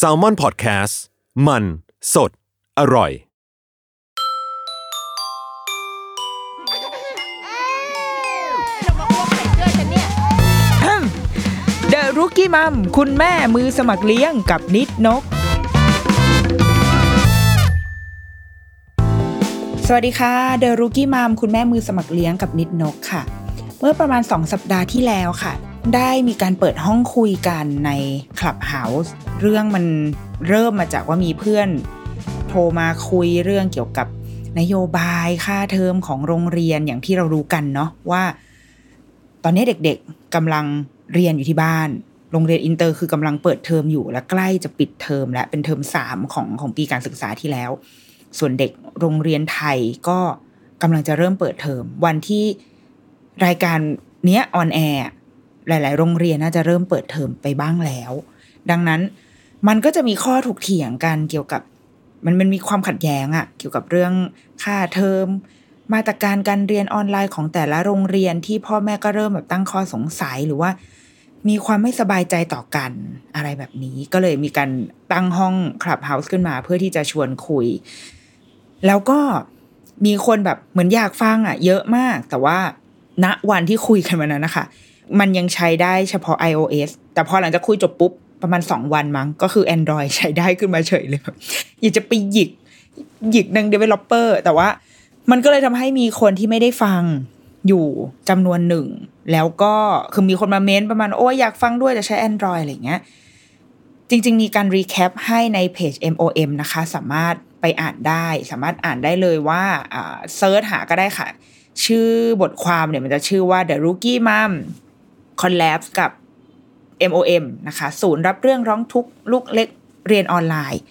s a l ม o n PODCAST มัน สด อร่อย เดอะรุกี้มัมคุณแม่มือสมัครเลี้ยงกับนิดนก สวัสดีค่ะ The Rookie Mom คุณแม่มือสมัครเลี้ยงกับนิดนกค่ะ เมื่อประมาณ 2 สัปดาห์ที่แล้วค่ะ ได้มีการเปิดห้องคุยกันใน Clubhouse เรื่องมันเริ่มมาจากว่ามีเพื่อนโทรมาคุยเรื่องเกี่ยวกับนโยบายค่าเทอมของโรงเรียนอย่างที่เรารู้กันเนาะว่า ตอนนี้เด็กๆกำลังเรียนอยู่ที่บ้าน โรงเรียนอินเตอร์คือกำลังเปิดเทอมอยู่และใกล้จะปิดเทอมและเป็นเทอมสามของของปีการศึกษาที่แล้ว ส่วนเด็กโรงเรียนไทยก็กำลังจะเริ่มเปิดเทอมวันที่รายการเนี้ย on air หลาย ๆ โรงเรียนน่าจะเริ่มเปิดเทอมไปบ้างแล้ว ดังนั้นมันก็จะมีข้อถกเถียงกันเกี่ยวกับ มันมันมีความขัดแย้งอะเกี่ยวกับเรื่องค่าเทอม มาตรการการเรียนออนไลน์ของแต่ละโรงเรียนที่พ่อแม่ก็เริ่มแบบตั้งข้อสงสัยหรือว่า มีความไม่สบายใจต่อกันอะไรแบบนี้ ก็เลยมีการตั้งห้องคลับเฮาส์ขึ้นมาเพื่อที่จะชวนคุย แล้วก็มีคนแบบเหมือนอยากฟังอะเยอะมาก แต่ว่าณวันที่คุยกันวันนั้นนะคะ มันยังใช้ได้เฉพาะ iOS แต่พอหลังจากคุยจบปุ๊บ ประมาณสองวันมั้ง ก็คือ Android ใช้ได้ขึ้นมาเฉยเลยแบบอยากจะไปหยิกหยิกนัง developer แต่ว่ามันก็เลยทำให้มีคนที่ไม่ได้ฟังอยู่จำนวนหนึ่ง แล้วก็คือมีคนมาเม้นประมาณ โอ้ยอยากฟังด้วยแต่ใช้ Android อะไรเงี้ยจริง ๆ มีการ recap ให้ในเพจ MOM นะคะ สามารถไปอ่านได้ สามารถอ่านได้เลยว่า search หาก็ได้ค่ะ ชื่อบทความเนี่ยมันจะชื่อว่า The Rookie Mom Collab กับ MOM นะคะ ศูนย์รับเรื่องร้องทุกข์ลูกเล็กเรียนออนไลน์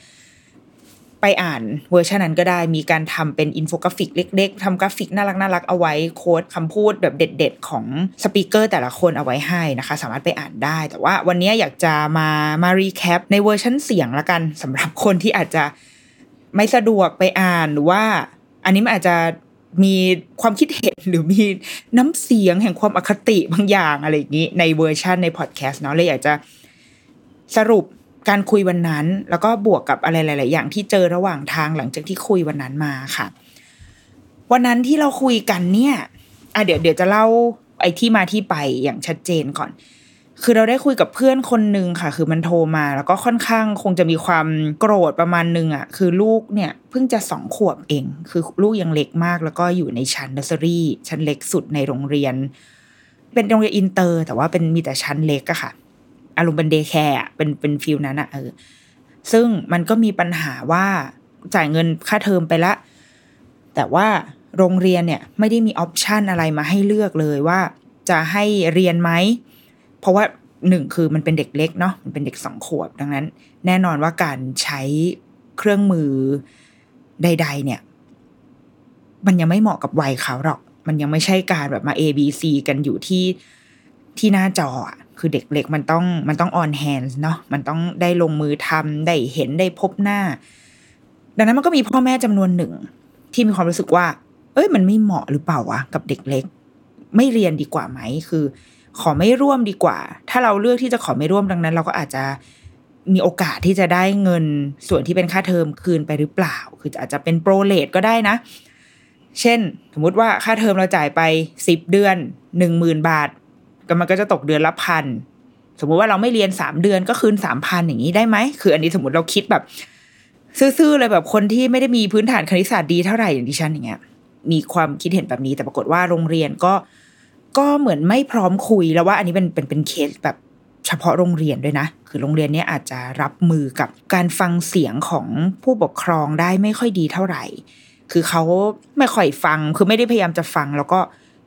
ไปอ่านเวอร์ชันนั้นก็ได้มีการทำเป็นอินโฟกราฟิกเล็กๆทำกราฟิกน่ารักน่ารักเอาไว้ quote คำพูดแบบเด็ด ๆ ของspeaker แต่ละคนเอาไว้ให้นะคะ สามารถไปอ่านได้ แต่ว่าวันนี้อยากจะมามา recap ในเวอร์ชันเสียงละกันสำหรับคนที่อาจจะไม่สะดวกไปอ่านหรือว่าอันนี้มันอาจจะ มีความคิดเห็นหรือมีน้ำเสียงแห่งความอคติบางอย่างอะไรอย่างนี้ ในเวอร์ชันในพอดแคสต์เนาะเลยอยากจะสรุปการคุยวันนั้น แล้วก็บวกกับอะไรหลาย ๆ อย่างที่เจอระหว่างทางหลังจากที่คุยวันนั้นมาค่ะ วันนั้นที่เราคุยกันเนี่ยอะเดี๋ยวเดี๋ยวจะเล่าไอ้ที่มาที่ไปอย่างชัดเจนก่อน คือเราได้คุยกับเพื่อนคนหนึ่งค่ะ คือมันโทรมา แล้วก็ค่อนข้างคงจะมีความโกรธประมาณนึงอะ คือลูกเนี่ยเพิ่งจะสองขวบเอง คือลูกยังเล็กมาก แล้วก็อยู่ในชั้นเนอร์ซอรี่ชั้นเล็กสุดในโรงเรียน เป็นโรงเรียนอินเตอร์ แต่ว่าเป็นมีแต่ชั้นเล็กอะค่ะอารมณ์เป็น daycare เป็นเป็น feel นั้นอะเออซึ่งมันก็มีปัญหาว่าจ่ายเงินค่าเทอมไปละ แต่ว่าโรงเรียนเนี่ยไม่ได้มีออปชันอะไรมาให้เลือกเลยว่าจะให้เรียนไหม เพราะว่าหนึ่งคือมันเป็นเด็กเล็กเนาะมันเป็นเด็กสองขวบดังนั้น แน่นอนว่าการใช้เครื่องมือใด ๆ เนี่ย มันยังไม่เหมาะกับวัยเขาหรอก มันยังไม่ใช่การแบบมา A B C กันอยู่ที่ที่หน้าจอคือเด็กเล็กมันต้องมันต้อง on hands เนาะมันต้องได้ลงมือทำได้เห็นได้พบหน้า ดังนั้นมันก็มีพ่อแม่จำนวนหนึ่ง ที่มีความรู้สึกว่า เอ้ยมันไม่เหมาะหรือเปล่าวะกับเด็กเล็ก ไม่เรียนดีกว่าไหมคือ ขอไม่ร่วมดีกว่า ถ้าเราเลือกที่จะขอไม่ร่วมดังนั้น เราก็อาจจะมีโอกาสที่จะได้เงินส่วนที่เป็นค่าเทอมคืนไปหรือเปล่า คืออาจจะเป็นโปรเลทก็ได้นะ เช่น สมมุติว่าค่าเทอมเราจ่ายไปสิบเดือนหนึ่งหมื่นบาทก็มันก็จะตกเดือนละพันสมมุติว่าเราไม่เรียนสามเดือนก็คืนสามพันอย่างนี้ได้ไหมคืออันนี้สมมติเราคิดแบบซื่อๆเลยแบบคนที่ไม่ได้มีพื้นฐานคณิตศาสตร์ดีเท่าไหร่อย่างดิฉันอย่างเงี้ยมีความคิดเห็นแบบนี้แต่ปรากฏว่าโรงเรียนก็ ก็เหมือนไม่พร้อมคุยแล้วว่าอันนี้เป็นเป็นเป็นเคสแบบเฉพาะโรงเรียนด้วยนะ คือโรงเรียนเนี้ยอาจจะรับมือกับการฟังเสียงของผู้ปกครองได้ไม่ค่อยดีเท่าไหร่ คือเขาไม่ค่อยฟัง คือไม่ได้พยายามจะฟัง แล้วก็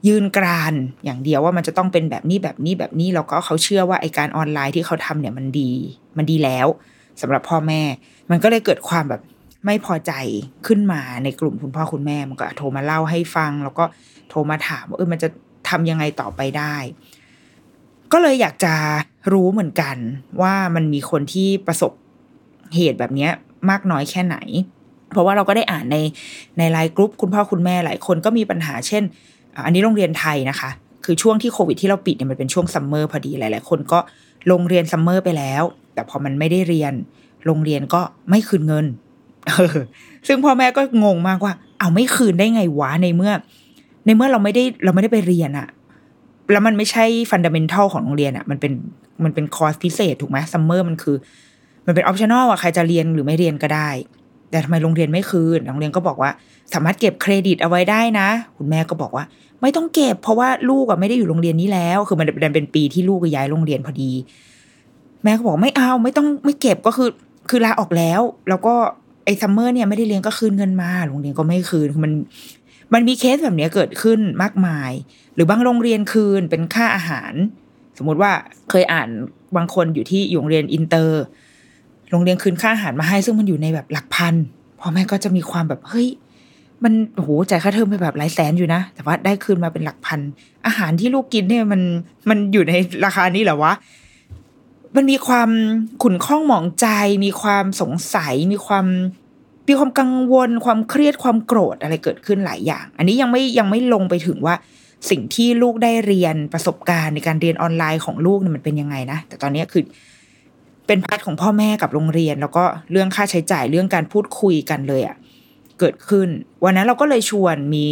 ยืนกรานอย่างเดียวว่ามันจะต้องเป็นแบบนี้แบบนี้แบบนี้แล้วก็เขาเชื่อว่าไอการออนไลน์ที่เขาทำเนี่ยมันดี มันดีแล้วสำหรับพ่อแม่ มันก็เลยเกิดความแบบไม่พอใจขึ้นมาในกลุ่มคุณพ่อคุณแม่มันก็โทรมาเล่าให้ฟัง แล้วก็โทรมาถามว่าเออมันจะ ทำยังไงต่อไปได้ ก็เลยอยากจะรู้เหมือนกันว่ามันมีคนที่ประสบเหตุแบบนี้มากน้อยแค่ไหน เพราะว่าเราก็ได้อ่านในใน LINE group คุณพ่อคุณแม่หลายคนก็มีปัญหาเช่น อันนี้โรงเรียนไทยนะคะ คือช่วงที่โควิดที่เราปิดเนี่ยมันเป็นช่วง summer พอดีหลายๆคนก็ลงเรียน summer ไปแล้ว แต่พอมันไม่ได้เรียน โรงเรียนก็ไม่คืนเงินซึ่งพ่อแม่ก็งงมากว่า เอาไม่คืนได้ไงวะในเมื่อ ในเมื่อเราไม่ได้เราไม่ได้ไปเรียนอะแล้วมันไม่ใช่ fundamental ของโรงเรียนอะมันเป็นมันเป็นคอร์สพิเศษถูกไหม summer มันคือ มันเป็น optional อะใครจะเรียนหรือไม่เรียนก็ได้ แต่ทำไมโรงเรียนไม่คืนโรงเรียนก็บอกว่า สามารถเก็บเครดิตเอาไว้ได้นะ คุณแม่ก็บอกว่า ไม่ต้องเก็บ เพราะว่าลูกอะไม่ได้อยู่โรงเรียนนี้แล้ว คือมันเป็นปีที่ลูกย้ายโรงเรียนพอดี แม่ก็บอกไม่เอาไม่ต้องไม่เก็บก็คือ คือลาออกแล้ว แล้วก็ไอ้ summer เนี่ยไม่ได้เรียนก็คืนเงินมาโรงเรียนก็ไม่คืนมัน มันมีเคสแบบนี้เกิดขึ้นมากมาย หรือบางโรงเรียนคืนเป็นค่าอาหาร สมมุติว่าเคยอ่านบางคนอยู่ที่อยู่โรงเรียนอินเตอร์ โรงเรียนคืนค่าอาหารมาให้ ซึ่งมันอยู่ในแบบหลักพันพ่อแม่ก็จะมีความแบบเฮ้ยมันโอ้โหจ่ายค่าเทอมไปแบบหลายแสนอยู่นะ แต่ว่าได้คืนมาเป็นหลักพัน อาหารที่ลูกกินเนี่ยมันมันอยู่ในราคานี้เหรอวะ มันมีความขุ่นข้องหมองใจ มีความสงสัย มีความ มีความกังวลความเครียดความโกรธอะไรเกิดขึ้นหลายอย่าง อันนี้ยังไม่ยังไม่ลงไปถึงว่าสิ่งที่ลูกได้เรียนประสบการณ์ในการเรียนออนไลน์ของลูกเนี่ยมันเป็นยังไงนะ แต่ตอนนี้คือเป็นพาร์ทของพ่อแม่กับโรงเรียน แล้วก็เรื่องค่าใช้จ่ายเรื่องการพูดคุยกันเลยอะ่ะเกิดขึ้น วันนั้นเราก็เลยชวนมี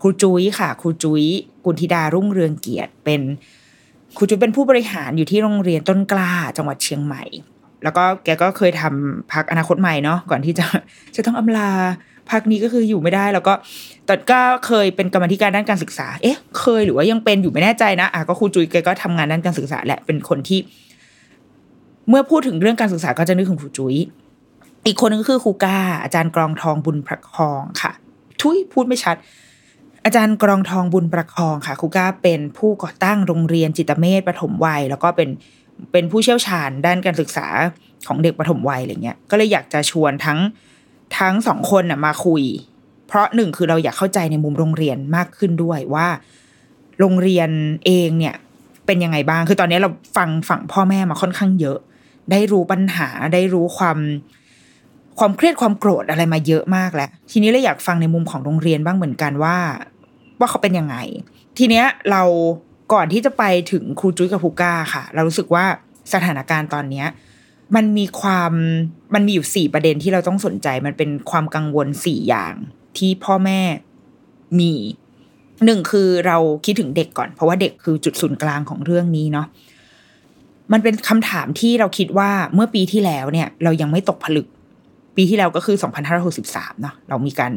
ครูจุ้ยค่ะครูจุ้ยกุลธิดารุ่งเรืองเกียรติเป็นครูจุ้ยเป็นผู้บริหารอยู่ที่โรงเรียนต้นกล้าจังหวัดเชียงใหม่ แล้วก็แกก็เคยทำพักอนาคตใหม่เนาะก่อนที่จะจะต้องอำลาพักนี้ก็คืออยู่ไม่ได้ แล้วก็แต่ก็เคยเป็นกรรมธิการด้านการศึกษา เอ๊ะ เคยหรือว่ายังเป็นอยู่ไม่แน่ใจนะอะก็ครูจุยแกก็ทำงานด้านการศึกษาแหละเป็นคนที่ เมื่อพูดถึงเรื่องการศึกษาก็จะนึกถึงครูจุยอีกคนนึงก็คือครูก้าอาจารย์กรองทองบุญประคองค่ะ ทุยพูดไม่ชัด อาจารย์กรองทองบุญประคองค่ะครูก้าเป็นผู้ก่อตั้งโรงเรียนจิตเมธปฐมวัย แล้วก็เป็น เป็นผู้เชี่ยวชาญด้านการศึกษาของเด็กปฐมวัยอะไรเงี้ยก็เลยอยากจะชวนทั้งทั้งสองคนน่ะมาคุย เพราะหนึ่งคือเราอยากเข้าใจในมุมโรงเรียนมากขึ้นด้วยว่า โรงเรียนเองเนี่ยเป็นยังไงบ้าง คือตอนนี้เราฟังฝั่งพ่อแม่มาค่อนข้างเยอะ ได้รู้ปัญหาได้รู้ความความเครียดความโกรธอะไรมาเยอะมากแล้ว ทีนี้เราอยากฟังในมุมของโรงเรียนบ้างเหมือนกันว่า ว่าเขาเป็นยังไง ทีเนี้ยเรา ก่อนที่จะไปถึงครูจุ้ยกับครูก้าค่ะ เรารู้สึกว่าสถานการณ์ตอนเนี้ยมันมีความมันมีอยู่สี่ประเด็นที่เราต้องสนใจ มันเป็นความกังวลสี่อย่างที่พ่อแม่มีหนึ่งคือเราคิดถึงเด็กก่อน เพราะว่าเด็กคือจุดศูนย์กลางของเรื่องนี้เนาะมันเป็นคำถามที่เราคิดว่าเมื่อปีที่แล้วเนี่ย เรายังไม่ตกผลึก ปีที่แล้วก็คือ 2563เนาะเรามีการ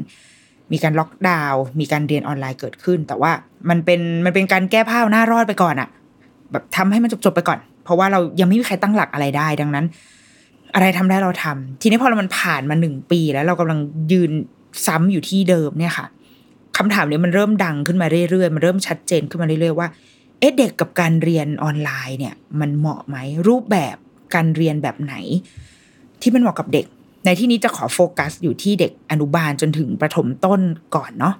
มีการล็อกดาวน์มีการเรียนออนไลน์เกิดขึ้น แต่ว่ามันเป็นมันเป็นการแก้ผ้าหน้ารอดไปก่อนอะแบบทำให้มันจบๆไปก่อน เพราะว่าเรายังไม่มีใครตั้งหลักอะไรได้ดังนั้น อะไรทำได้เราทำทีนี้พอเรามันผ่านมาหนึ่งปีแล้วเรากำลังยืนซ้ำอยู่ที่เดิมเนี่ยค่ะคำถามเนี้มันเริ่มดังขึ้นมาเรื่อยๆ มันเริ่มชัดเจนขึ้นมาเรื่อยๆว่า เอ๊ะเด็กกับการเรียนออนไลน์เนี่ย มันเหมาะไหมรูปแบบการเรียนแบบไหน ที่มันเหมาะกับเด็ก ในที่นี้จะขอโฟกัสอยู่ที่เด็กอนุบาลจนถึงประถมต้นก่อนเนาะ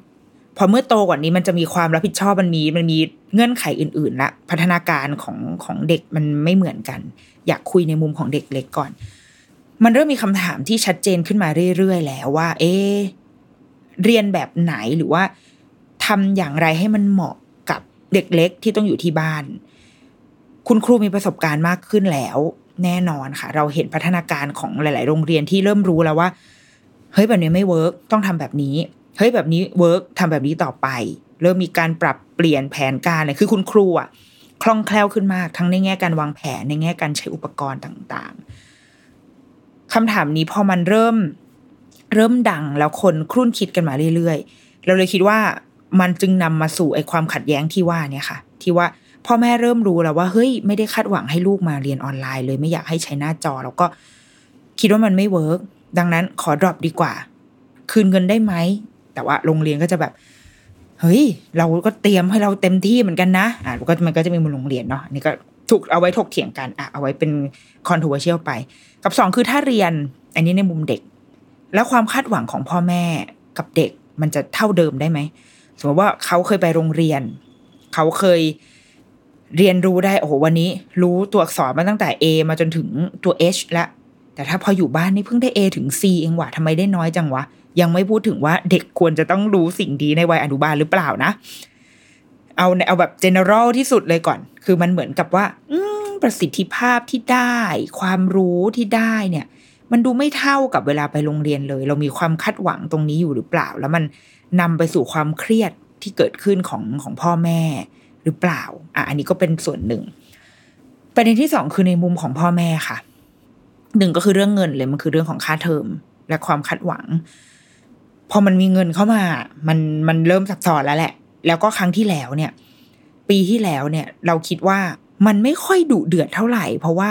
พอเมื่อโตกว่านี้มันจะมีความรับผิดชอบมันมีมันมีเงื่อนไขอื่นๆละพัฒนาการของของเด็กมันไม่เหมือนกัน อยากคุยในมุมของเด็กเล็กก่อน มันเริ่มมีคำถามที่ชัดเจนขึ้นมาเรื่อยๆ แล้วว่า เอ๊เรียนแบบไหนหรือว่าทำอย่างไรให้มันเหมาะกับเด็กเล็กที่ต้องอยู่ที่บ้าน คุณครูมีประสบการณ์มากขึ้นแล้ว แน่นอนค่ะ เราเห็นพัฒนาการของหลาย ๆ โรงเรียนที่เริ่มรู้แล้วว่า เฮ้ยแบบนี้ไม่ work ต้องทำแบบนี้ เฮ้ยแบบนี้ work ทำแบบนี้ต่อไป เริ่มมีการปรับเปลี่ยนแผนการเลยคือคุณครูอะคล่องแคล่วขึ้นมาก ทั้งในแง่การวางแผนในแง่การใช้อุปกรณ์ต่าง ๆคำถามนี้พอมันเริ่มเริ่มดังแล้วคนครุ่นคิดกันมาเรื่อย ๆ เราเลยคิดว่ามันจึงนำมาสู่ไอ้ความขัดแย้งที่ว่าเนี่ยค่ะ ที่ว่า พ่อแม่เริ่มรู้แล้วว่าเฮ้ยไม่ได้คาดหวังให้ลูกมาเรียนออนไลน์เลยไม่อยากให้ใช้หน้าจอ แล้วก็คิดว่ามันไม่ work ดังนั้นขอ drop ดีกว่า คืนเงินได้ไหม แต่ว่าโรงเรียนก็จะแบบ เฮ้ย เราก็เตรียมให้เราเต็มที่เหมือนกันนะอะก็มันก็จะมีมุมโรงเรียนเนาะอันนี่ก็ถูกเอาไว้ถกเถียงกันอะเอาไว้เป็น controversial ไป กับสองคือถ้าเรียน อันนี้ในมุมเด็ก แล้วความคาดหวังของพ่อแม่กับเด็กมันจะเท่าเดิมได้ไหมสมมติว่าเขาเคยไปโรงเรียน เขาเคย เรียนรู้ได้โอ้โหวันนี้ รู้ตัวอักษรมาตั้งแต่ A มาจนถึงตัว H แล้วแต่ถ้าพออยู่บ้านนี่เพิ่งได้ A ถึง C เองว่ะทำไมได้น้อยจังวะ ยังไม่พูดถึงว่าเด็กควรจะต้องรู้สิ่งดีในวัยอนุบาลหรือเปล่านะ เอาเอาแบบ general ที่สุดเลยก่อน คือมันเหมือนกับว่า อืประสิทธิภาพที่ได้ ความรู้ที่ได้เนี่ย มันดูไม่เท่ากับเวลาไปโรงเรียนเลย เรามีความคาดหวังตรงนี้อยู่หรือเปล่า แล้วมันนำไปสู่ความเครียดที่เกิดขึ้นของของพ่อแม่ หรือเปล่าอะอันนี้ก็เป็นส่วนหนึ่งประเด็นที่สองคือในมุมของพ่อแม่ค่ะหนึ่งก็คือเรื่องเงินเลยมันคือเรื่องของค่าเทอมและความคาดหวัง พอมันมีเงินเข้ามา มันมันเริ่มสับสอนแล้วแหละ แล้วก็ครั้งที่แล้วเนี่ย ปีที่แล้วเนี่ย เราคิดว่ามันไม่ค่อยดุเดือดเท่าไหร่ เพราะว่า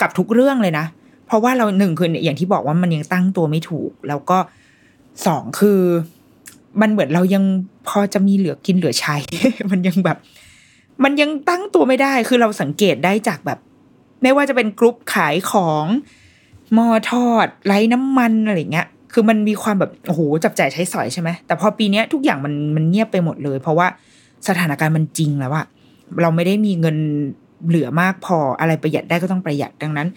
กับทุกเรื่องเลยนะ เพราะว่าเราหนึ่งคืออย่างที่บอกว่ามันยังตั้งตัวไม่ถูก แล้วก็สองคือ มันเหมือนเรายังพอจะมีเหลือกินเหลือใช้ มันยังแบบ มันยังตั้งตัวไม่ได้คือเราสังเกตได้จากแบบ ไม่ว่าจะเป็นกรุ๊ปขายของมอทอดไร้น้ำมันอะไรเงี้ย คือมันมีความแบบโอ้โหจับจ่ายใช้สอยใช่ไหมแต่พอปีนี้ทุกอย่างมันมันเงียบไปหมดเลย เพราะว่าสถานการณ์มันจริงแล้วอะเราไม่ได้มีเงินเหลือมากพออะไรประหยัดได้ก็ต้องประหยัดดังนั้น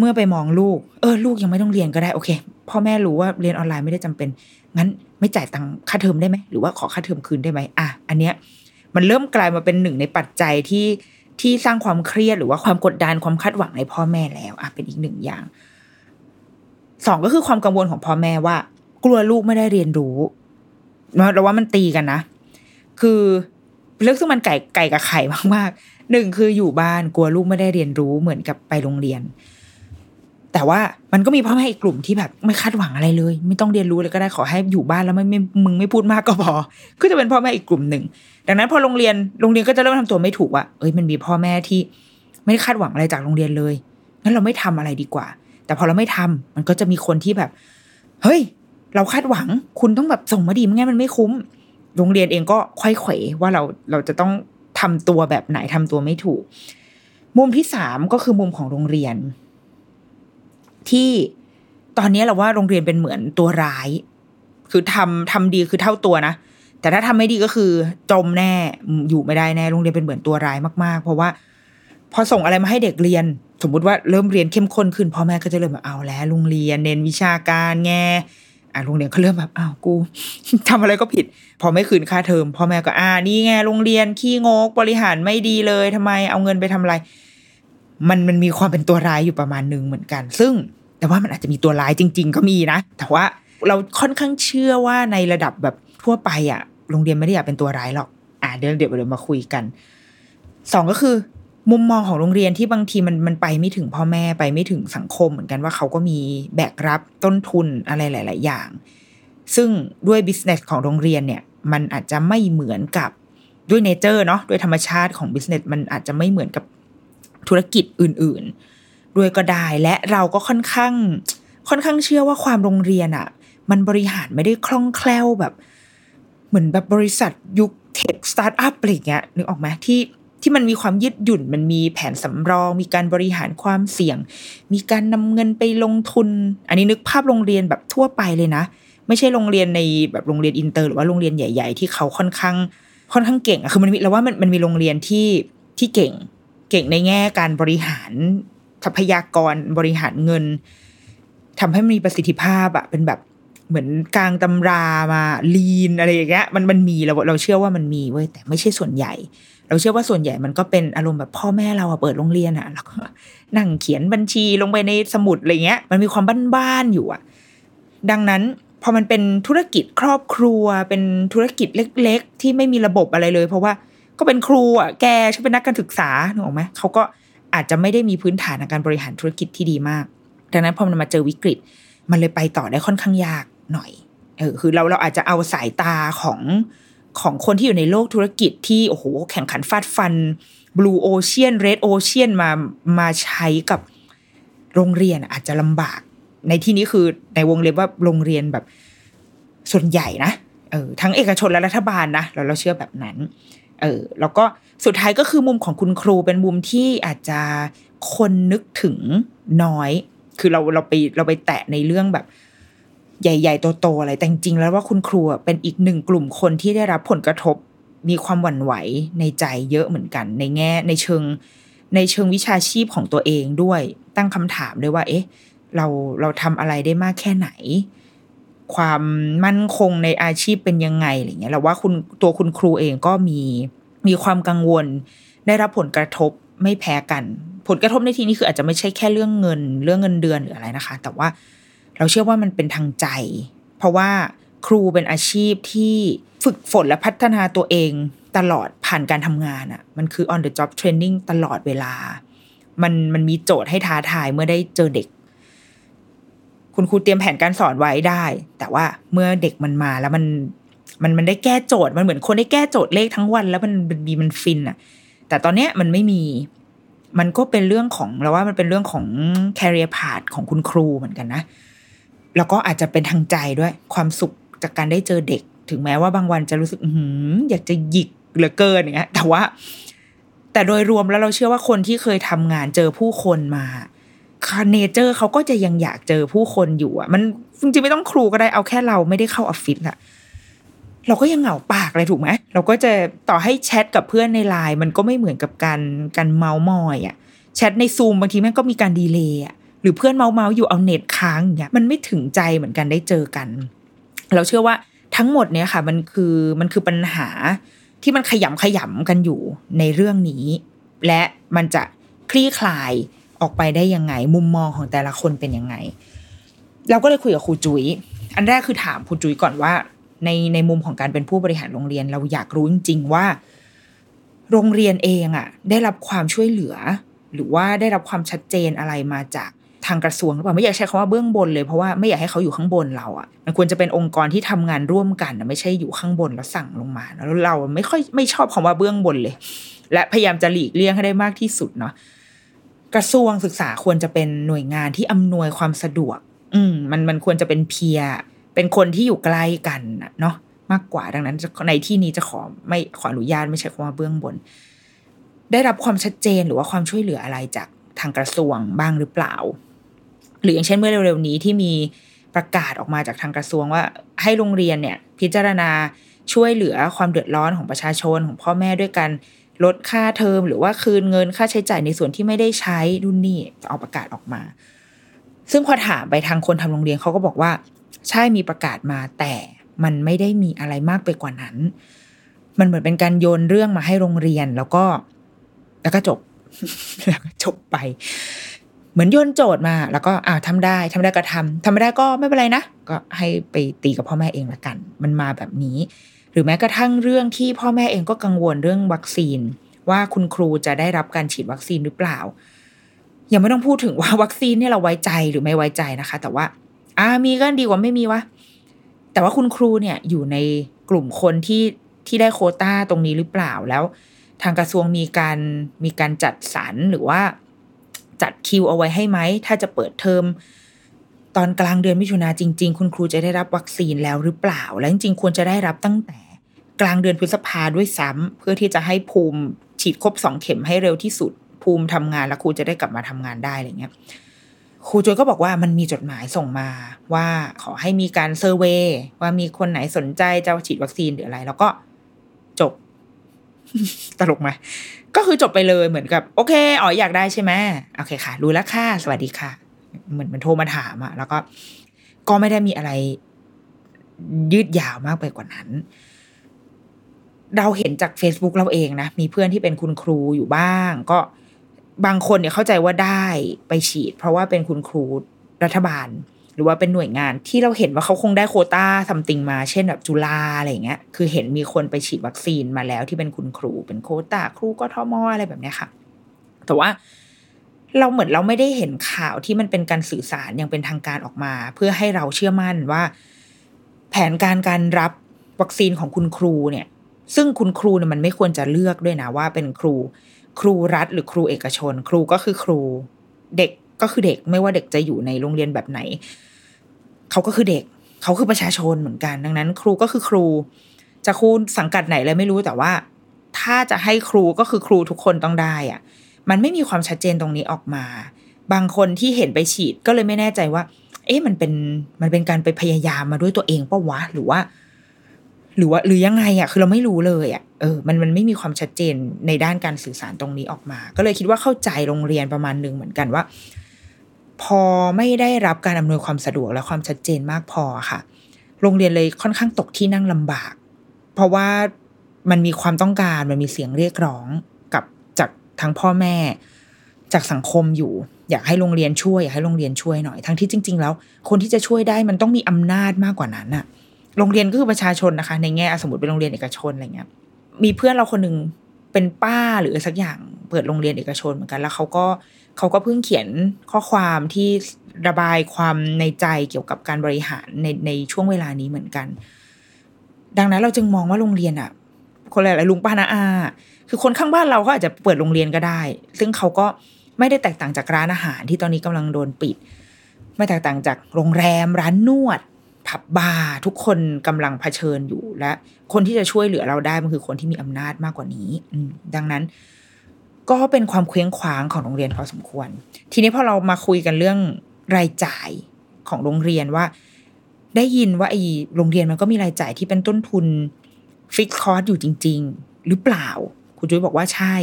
เมื่อไปมองลูก เออ ลูกยังไม่ต้องเรียนก็ได้โอเคพ่อแม่รู้ว่าเรียนออนไลน์ไม่ได้จำเป็น งั้นไม่จ่ายตังค่าเทอมได้ไหมหรือว่าขอค่าเทอมคืนได้ไหมอะอันเนี้ย มันเริ่มกลายมาเป็นหนึ่งในปัจจัยที่ที่สร้างความเครียดหรือว่าความกดดันความคาดหวังในพ่อแม่แล้วอะเป็นอีกหนึ่งอย่างสองก็คือความกังวลของพ่อแม่ว่า กลัวลูกไม่ได้เรียนรู้เราว่ามันตีกันนะ คือเรื่องซึ่งมันไก่ไก่กับไข่มากๆหนึ่งคืออยู่บ้านกลัวลูกไม่ได้เรียนรู้เหมือนกับไปโรงเรียน แต่ว่ามันก็มีพ่อแม่อีกกลุ่มที่แบบไม่คาดหวังอะไรเลย ไม่ต้องเรียนรู้เลยก็ได้ขอให้อยู่บ้านแล้วไม่ไม่มึงไม่พูดมากก็พอก็จะเป็นพ่อแม่อีกกลุ่มหนึ่งดังนั้นพอโรงเรียนโรงเรียนก็จะเริ่มทำตัวไม่ถูกว่าเอ้ยมันมีพ่อแม่ที่ ไม่ได้คาดหวังอะไรจากโรงเรียนเลยงั้นเราไม่ทำอะไรดีกว่า แต่พอเราไม่ทำมันก็จะมีคนที่แบบ เฮ้ย เราคาดหวัง คุณต้องแบบส่งมาดีไม่งั้นมันไม่คุ้ม โรงเรียนเองก็ค่อยเขวว่าเราเราจะต้องทำตัวแบบไหนทำตัวไม่ถูก มุมที่สามก็คือมุมของโรงเรียน ที่ตอนนี้เราว่าโรงเรียนเป็นเหมือนตัวร้าย คือทำทำดีคือเท่าตัวนะแต่ถ้าทำไม่ดีก็คือจมแน่อยู่ไม่ได้แน่โรงเรียนเป็นเหมือนตัวร้ายมากๆ เพราะว่า พอส่งอะไรมาให้เด็กเรียน สมมุติว่าเริ่มเรียนเข้มข้นขึ้นพ่อแม่ก็จะเริ่มแบบเอาแล้วโรงเรียนเน้นวิชาการแงอ่าโรงเรียนเขาเริ่มแบบอ้าวกูทำอะไรก็ผิด พอไม่คืนค่าเทอมพ่อแม่ก็อ่านี่ไงโรงเรียนขี้งกบริหารไม่ดีเลยทำไมเอาเงินไปทำอะไร มันมันมีความเป็นตัวร้ายอยู่ประมาณหนึ่งเหมือนกัน ซึ่งแต่ว่ามันอาจจะมีตัวร้ายจริง ๆ ก็มีนะ แต่ว่าเราค่อนข้างเชื่อว่าในระดับแบบทั่วไปอะ โรงเรียนไม่ได้อยากเป็นตัวร้ายหรอก อ่าเดี๋ยวเดี๋ยวเดี๋ยวมาคุยกันสองก็คือ มุมมองของโรงเรียนที่บางทีมันมันไปไม่ถึงพ่อแม่ไปไม่ถึงสังคมเหมือนกันว่าเขาก็มีแบกรับต้นทุนอะไรหลาย ๆ อย่าง ซึ่งด้วยบิสเนสของโรงเรียนเนี่ย มันอาจจะไม่เหมือนกับด้วย nature เนาะด้วยธรรมชาติของ business มันอาจจะไม่เหมือนกับ ธุรกิจอื่นๆ ด้วยก็ได้และเราก็ค่อนข้าง ค่อนข้างเชื่อว่าความโรงเรียนอะ่ะ มันบริหารไม่ได้คล่องแคล่วแบบ เหมือนแบบบริษัทยุค tech startup อะไรเงี้ยนึกออกไหมที่ที่มันมีความยืดหยุ่นมันมีแผนสำรอง มีการบริหารความเสี่ยง มีการนำเงินไปลงทุน อันนี้นึกภาพโรงเรียนแบบทั่วไปเลยนะ ไม่ใช่โรงเรียนในแบบโรงเรียนอินเตอร์หรือว่าโรงเรียนใหญ่ ๆ ที่เขาค่อนข้างค่อนข้างเก่งอะคือมันมีเราว่ามันมันมีโรงเรียนที่ที่เก่ง เก่งในแง่การบริหารทรัพยากรบริหารเงินทำให้มีประสิทธิภาพอะเป็นแบบเหมือนกลางตำรามาลีนอะไรอย่างเงี้ยมันมันมีเราเราเชื่อว่ามันมีเว้ยแต่ไม่ใช่ส่วนใหญ่ เราเชื่อว่าส่วนใหญ่มันก็เป็นอารมณ์แบบพ่อแม่เราอะเปิดโรงเรียนอะแล้วก็นั่งเขียนบัญชีลงไปในสมุดอะไรเงี้ย มันมีความบ้านๆอยู่อะดังนั้นพอมันเป็นธุรกิจครอบครัวเป็นธุรกิจเล็ก ๆ ที่ไม่มีระบบอะไรเลย เพราะว่า ก็เป็นครูอะแกช่วยเป็นนักการศึกษาหนูออกไหมเขาก็อาจจะไม่ได้มีพื้นฐานในการบริหารธุรกิจที่ดีมาก ดังนั้นพอมันมาเจอวิกฤต มันเลยไปต่อได้ค่อนข้างยากหน่อยเออคือเราเราอาจจะเอาสายตาของของคนที่อยู่ในโลกธุรกิจที่โอ้โหแข่งขันฟาดฟัน Blue Ocean Red Ocean มามาใช้กับโรงเรียนอาจจะลำบาก ในที่นี้คือในวงเล็บว่าโรงเรียนแบบส่วนใหญ่นะเออทั้งเอกชนและรัฐบาลนะเราเราเชื่อแบบนั้น เออแล้วก็สุดท้ายก็คือมุมของคุณครูเป็นมุมที่อาจจะคนนึกถึงน้อย คือเราเราไปเราไปแตะในเรื่องแบบ ใหญ่ ๆ โตๆอะไรแต่จริงแล้วว่าคุณครูเป็นอีกหนึ่งกลุ่มคนที่ได้รับผลกระทบมีความหวั่นไหวในใจเยอะเหมือนกัน ในแง่ในเชิงในเชิงวิชาชีพของตัวเองด้วย ตั้งคำถามด้วยว่า เอ๊ะ เราเราทำอะไรได้มากแค่ไหน ความมั่นคงในอาชีพเป็นยังไงอะไรเงี้ยเราว่าคุณตัวคุณครูเองก็มีมีความกังวล ได้รับผลกระทบไม่แพ้กัน ผลกระทบในที่นี้คืออาจจะไม่ใช่แค่เรื่องเงิน เรื่องเงินเดือนหรืออะไรนะคะ แต่ว่าเราเชื่อว่ามันเป็นทางใจ เพราะว่าครูเป็นอาชีพที่ฝึกฝนและพัฒนาตัวเองตลอดผ่านการทำงานอะ่ะ มันคือ on the job training ตลอดเวลา มันมันมีโจทย์ให้ท้าทายเมื่อได้เจอเด็ก คุณครูเตรียมแผนการสอนไว้ได้ แต่ว่าเมื่อเด็กมันมาแล้วมันมันมันได้แก้โจทย์มันเหมือนคนได้แก้โจทย์เลขทั้งวัน แล้วมันมันดีมันฟินอะแต่ตอนเนี้ยมันไม่มีมันก็เป็นเรื่องของเราว่ามันเป็นเรื่องของ career path ของคุณครูเหมือนกันนะ แล้วก็อาจจะเป็นทางใจด้วย ความสุขจากการได้เจอเด็ก ถึงแม้ว่าบางวันจะรู้สึกอืออยากจะหยิกเหลือเกินอย่างเงี้ยแต่ว่า แต่โดยรวมแล้วเราเชื่อว่าคนที่เคยทำงานเจอผู้คนมา เนเจอร์เขาก็จะยังอยากเจอผู้คนอยู่อะ มันจริงๆไม่ต้องครูก็ได้เอาแค่เราไม่ได้เข้าออฟฟิศอะเราก็ยังเหงาปากเลยถูกไหมเราก็จะต่อให้แชทกับเพื่อนในไลน์มันก็ไม่เหมือนกับการการเมาส์มอยอะแชทในซูมบางทีแม่งก็มีการดีเลย์อะหรือเพื่อนเมาเมาอยู่เอาเน็ตค้างอย่างเงี้ยมันไม่ถึงใจเหมือนกันได้เจอกัน เราเชื่อว่าทั้งหมดเนี้ยค่ะ มันคือมันคือปัญหาที่มันขยำขยำกันอยู่ในเรื่องนี้ และมันจะคลี่คลาย ออกไปได้ยังไง มุมมองของแต่ละคนเป็นยังไง เราก็เลยคุยกับครูจุย้ยอันแรกคือถามครูจุ้ยก่อนว่า ในในมุมของการเป็นผู้บริหารโรงเรียน เราอยากรู้จริง ๆ ว่า โรงเรียนเองอะ่ะ ได้รับความช่วยเหลือ หรือว่าได้รับความชัดเจนอะไรมาจากทางกระทรวงหรือเปล่าไม่อยากใช้คำว่าเบื้องบนเลยเพราะว่าไม่อยากให้เขาอยู่ข้างบนเราอะ่ะมันควรจะเป็นองค์กรที่ทำงานร่วมกันไม่ใช่อยู่ข้างบนแล้วสั่งลงมาแล้วเราไม่ค่อยไม่ชอบคำว่าเบื้องบนเลย และพยายามจะหลีกเลี่ยงให้ได้มากที่สุดเนาะ กระทรวงศึกษาควรจะเป็นหน่วยงานที่อำนวยความสะดวก อืมมันมันควรจะเป็นเพียเป็นคนที่อยู่ใกล้กันเนาะมากกว่าดังนั้นในที่นี้จะขอไม่ขออนุญาตไม่ใช่คำว่าเบื้องบน ได้รับความชัดเจนหรือว่าความช่วยเหลืออะไรจากทางกระทรวงบ้างหรือเปล่า หรืออย่างเช่นเมื่อเร็วๆนี้ที่มีประกาศออกมาจากทางกระทรวงว่า ให้โรงเรียนเนี่ย พิจารณาช่วยเหลือความเดือดร้อนของประชาชนของพ่อแม่ด้วยกัน ลดค่าเทอมหรือว่าคืนเงินค่าใช้จ่ายในส่วนที่ไม่ได้ใช้รุ่นนี้เอาประกาศออกมา ซึ่งพอถามไปทางคนทำโรงเรียนเขาก็บอกว่า ใช่มีประกาศมาแต่มันไม่ได้มีอะไรมากไปกว่านั้น มันเหมือนเป็นการโยนเรื่องมาให้โรงเรียนแล้วก็ แล้วก็จบ แล้วก็จบไป เหมือนโยนโจทย์มา แล้วก็อ่าทำได้ทำได้ก็ทำทำไม่ได้ก็ไม่เป็นไรนะ ก็ให้ไปตีกับพ่อแม่เองละกัน มันมาแบบนี้ หรือแม้กระทั่งเรื่องที่พ่อแม่เองก็กังวลเรื่องวัคซีน ว่าคุณครูจะได้รับการฉีดวัคซีนหรือเปล่า ยังไม่ต้องพูดถึงว่าวัคซีนเนี่ยเราไว้ใจหรือไม่ไว้ใจนะคะ แต่ว่าอ่ามีก็ดีกว่าไม่มีวะแต่ว่าคุณครูเนี่ยอยู่ในกลุ่มคนที่ที่ได้โคต้าตรงนี้หรือเปล่าแล้ว ทางกระทรวงมีการมีการจัดสรรหรือว่าจัดคิวเอาไว้ให้ไหม ถ้าจะเปิดเทอม ตอนกลางเดือนมิถุนาจริง ๆ คุณครูจะได้รับวัคซีนแล้วหรือเปล่า และจริงๆควรจะได้รับตั้งแต่กลางเดือนพฤษภาด้วยซ้ำเพื่อที่จะให้ภูมิฉีดครบสองเข็มให้เร็วที่สุด ภูมิทำงานแล้วครูจะได้กลับมาทำงานได้อะไรเงี้ยครูจอยก็บอกว่ามันมีจดหมายส่งมาว่าขอให้มีการเซอร์เวยว่ามีคนไหนสนใจจะฉีดวัคซีนหรืออะไร แล้วก็จบ ตลกไหมก็คือจบไปเลยเหมือนกับ โอเคอ๋ออยากได้ใช่ไหมโอเคค่ะ รู้แล้วค่ะ สวัสดีค่ะ เหมือนมันโทรมาถามอะแล้วก็ก็ไม่ได้มีอะไรยืดยาวมากไปกว่านั้น เราเห็นจาก Facebook เราเองนะ มีเพื่อนที่เป็นคุณครูอยู่บ้าง ก็บางคนเนี่ยเข้าใจว่าได้ไปฉีด เพราะว่าเป็นคุณครูรัฐบาล หรือว่าเป็นหน่วยงานที่เราเห็นว่าเขาคงได้โคต้าซัมติงมา เช่นแบบจุฬาอะไรเงี้ย คือเห็นมีคนไปฉีดวัคซีนมาแล้วที่เป็นคุณครู เป็นโคต้าครูก็ทมอะไรแบบเนี้ยค่ะ แต่ว่า เราเหมือนเราไม่ได้เห็นข่าวที่มันเป็นการสื่อสารอย่างเป็นทางการออกมา เพื่อให้เราเชื่อมั่นว่า แผนการการรับวัคซีนของคุณครูเนี่ย ซึ่งคุณครูเนี่ยมันไม่ควรจะเลือกด้วยนะว่าเป็นครู ครูรัฐหรือครูเอกชน ครูก็คือครูเด็กก็คือเด็กไม่ว่าเด็กจะอยู่ในโรงเรียนแบบไหน เขาก็คือเด็ก เขาคือประชาชนเหมือนกัน ดังนั้น ครูก็คือครู จะครูสังกัดไหนเลยไม่รู้แต่ว่า ถ้าจะให้ครูก็คือครูทุกคนต้องได้อะ มันไม่มีความชัดเจนตรงนี้ออกมา บางคนที่เห็นไปฉีดก็เลยไม่แน่ใจว่า เอ๊ะมันเป็นมันเป็นการไปพยายามมาด้วยตัวเองปะวะหรือว่า หรือว่า หรือยังไงอะ คือเราไม่รู้เลยอะเออมันมันไม่มีความชัดเจนในด้านการสื่อสารตรงนี้ออกมา ก็เลยคิดว่าเข้าใจโรงเรียนประมาณหนึ่งเหมือนกันว่า พอไม่ได้รับการอำนวยความสะดวกและความชัดเจนมากพอค่ะ โรงเรียนเลยค่อนข้างตกที่นั่งลำบาก เพราะว่ามันมีความต้องการมันมีเสียงเรียกร้อง ทั้งพ่อแม่ จากสังคมอยู่ อยากให้โรงเรียนช่วยอยากให้โรงเรียนช่วยหน่อยทั้งที่จริง ๆ แล้ว คนที่จะช่วยได้มันต้องมีอำนาจมากกว่านั้นอะโรงเรียนก็คือประชาชนนะคะ ในแง่สมมติเป็นโรงเรียนเอกชนอะไรเงี้ยมีเพื่อนเราคนหนึ่งเป็นป้าหรือสักอย่างเปิดโรงเรียนเอกชนเหมือนกันแล้วเขาก็เขาก็เพิ่งเขียนข้อความที่ระบายความในใจเกี่ยวกับการบริหารในในช่วงเวลานี้เหมือนกัน ดังนั้นเราจึงมองว่าโรงเรียนอะคนหลายๆลุงป้านาอา คือคนข้างบ้านเราก็อาจจะเปิดโรงเรียนก็ได้ ซึ่งเขาก็ไม่ได้แตกต่างจากร้านอาหารที่ตอนนี้กำลังโดนปิด ไม่แตกต่างจากโรงแรม ร้านนวด ผับบาร์ทุกคนกำลังเผชิญอยู่และ คนที่จะช่วยเหลือเราได้มันคือคนที่มีอำนาจมากกว่านี้ดังนั้น ก็เป็นความเคว้งคว้างของโรงเรียนพอสมควร ทีนี้พอเรามาคุยกันเรื่องรายจ่ายของโรงเรียนว่า ได้ยินว่าไอ้โรงเรียนมันก็มีรายจ่ายที่เป็นต้นทุนฟิกคอร์สอยู่จริง ๆ หรือเปล่า คุณจุ้ยบอกว่าใช่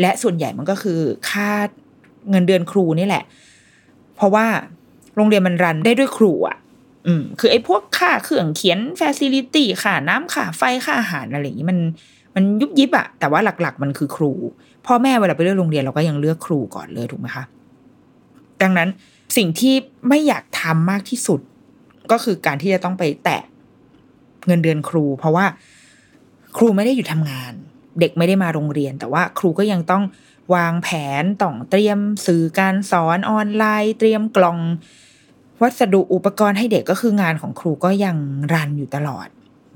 และส่วนใหญ่มันก็คือค่าเงินเดือนครูนี่แหละ เพราะว่าโรงเรียนมัน run ได้ด้วยครูอะ อืม คือไอ้พวกค่าเครื่องเขียน facility ค่าน้ำค่าไฟค่าอาหารอะไรอย่างนี้มันมันยุบยิบอะแต่ว่าหลักๆ มันคือครู พ่อแม่เวลาไปเลือกโรงเรียนเราก็ยังเลือกครูก่อนเลยถูกไหมคะดังนั้นสิ่งที่ไม่อยากทำมากที่สุด ก็คือการที่จะต้องไปแตะเงินเดือนครู เพราะว่า ครูไม่ได้อยู่ทำงาน เด็กไม่ได้มาโรงเรียน แต่ว่าครูก็ยังต้องวางแผนต้องเตรียมสื่อการสอนออนไลน์ เตรียมกล่อง วัสดุอุปกรณ์ให้เด็กก็คืองานของครูก็ยังรันอยู่ตลอด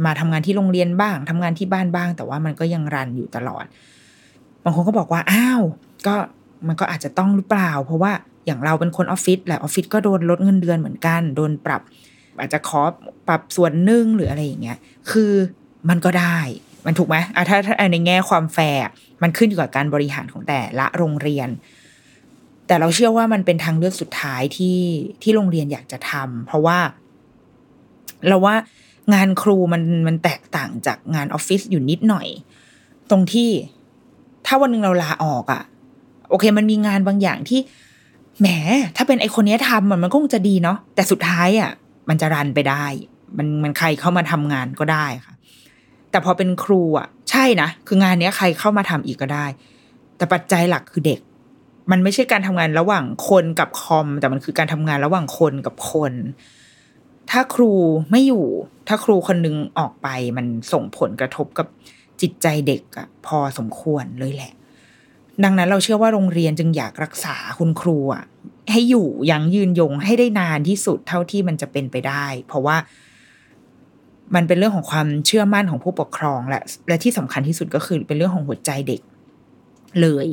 มาทำงานที่โรงเรียนบ้างทำงานที่บ้านบ้าง แต่ว่ามันก็ยังรันอยู่ตลอดบางคนก็บอกว่าอ้าวก็มันก็อาจจะต้องหรือเปล่า เพราะว่าอย่างเราเป็นคนออฟฟิศแหละออฟฟิศก็โดนลดเงินเดือนเหมือนกัน โดนปรับ อาจจะขอปรับส่วนหนึ่งหรืออะไรอย่างเงี้ย คือมันก็ได้ มันถูกไหมอะถ้าถ้าในแง่ความแฟร์มันขึ้นอยู่กับการบริหารของแต่ละโรงเรียน แต่เราเชื่อว่ามันเป็นทางเลือกสุดท้ายที่ที่โรงเรียนอยากจะทำเพราะว่า เราว่างานครูมันมันแตกต่างจากงานออฟฟิศอยู่นิดหน่อย ตรงที่ถ้าวันหนึ่งเราลาออกอะ่ะ โอเค มันมีงานบางอย่างที่แหม ถ้าเป็นไอคนนี้ทำมันมันก็คงจะดีเนาะแต่สุดท้ายอะ่ะ มันจะรันไปได้ มันมันใครเข้ามาทำงานก็ได้ค่ะ แต่พอเป็นครูอะ ใช่นะคืองานเนี้ยใครเข้ามาทำอีกก็ได้ แต่ปัจจัยหลักคือเด็ก มันไม่ใช่การทำงานระหว่างคนกับคอม แต่มันคือการทำงานระหว่างคนกับคน ถ้าครูไม่อยู่ ถ้าครูคนนึงออกไปมันส่งผลกระทบกับจิตใจเด็กอะพอสมควรเลยแหละ ดังนั้นเราเชื่อว่าโรงเรียนจึงอยากรักษาคุณครูอะให้อยู่ยังยืนยงให้ได้นานที่สุดเท่าที่มันจะเป็นไปได้ เพราะว่า มันเป็นเรื่องของความเชื่อมั่นของผู้ปกครองและและที่สำคัญที่สุดก็คือเป็นเรื่องของหัวใจเด็ก เลย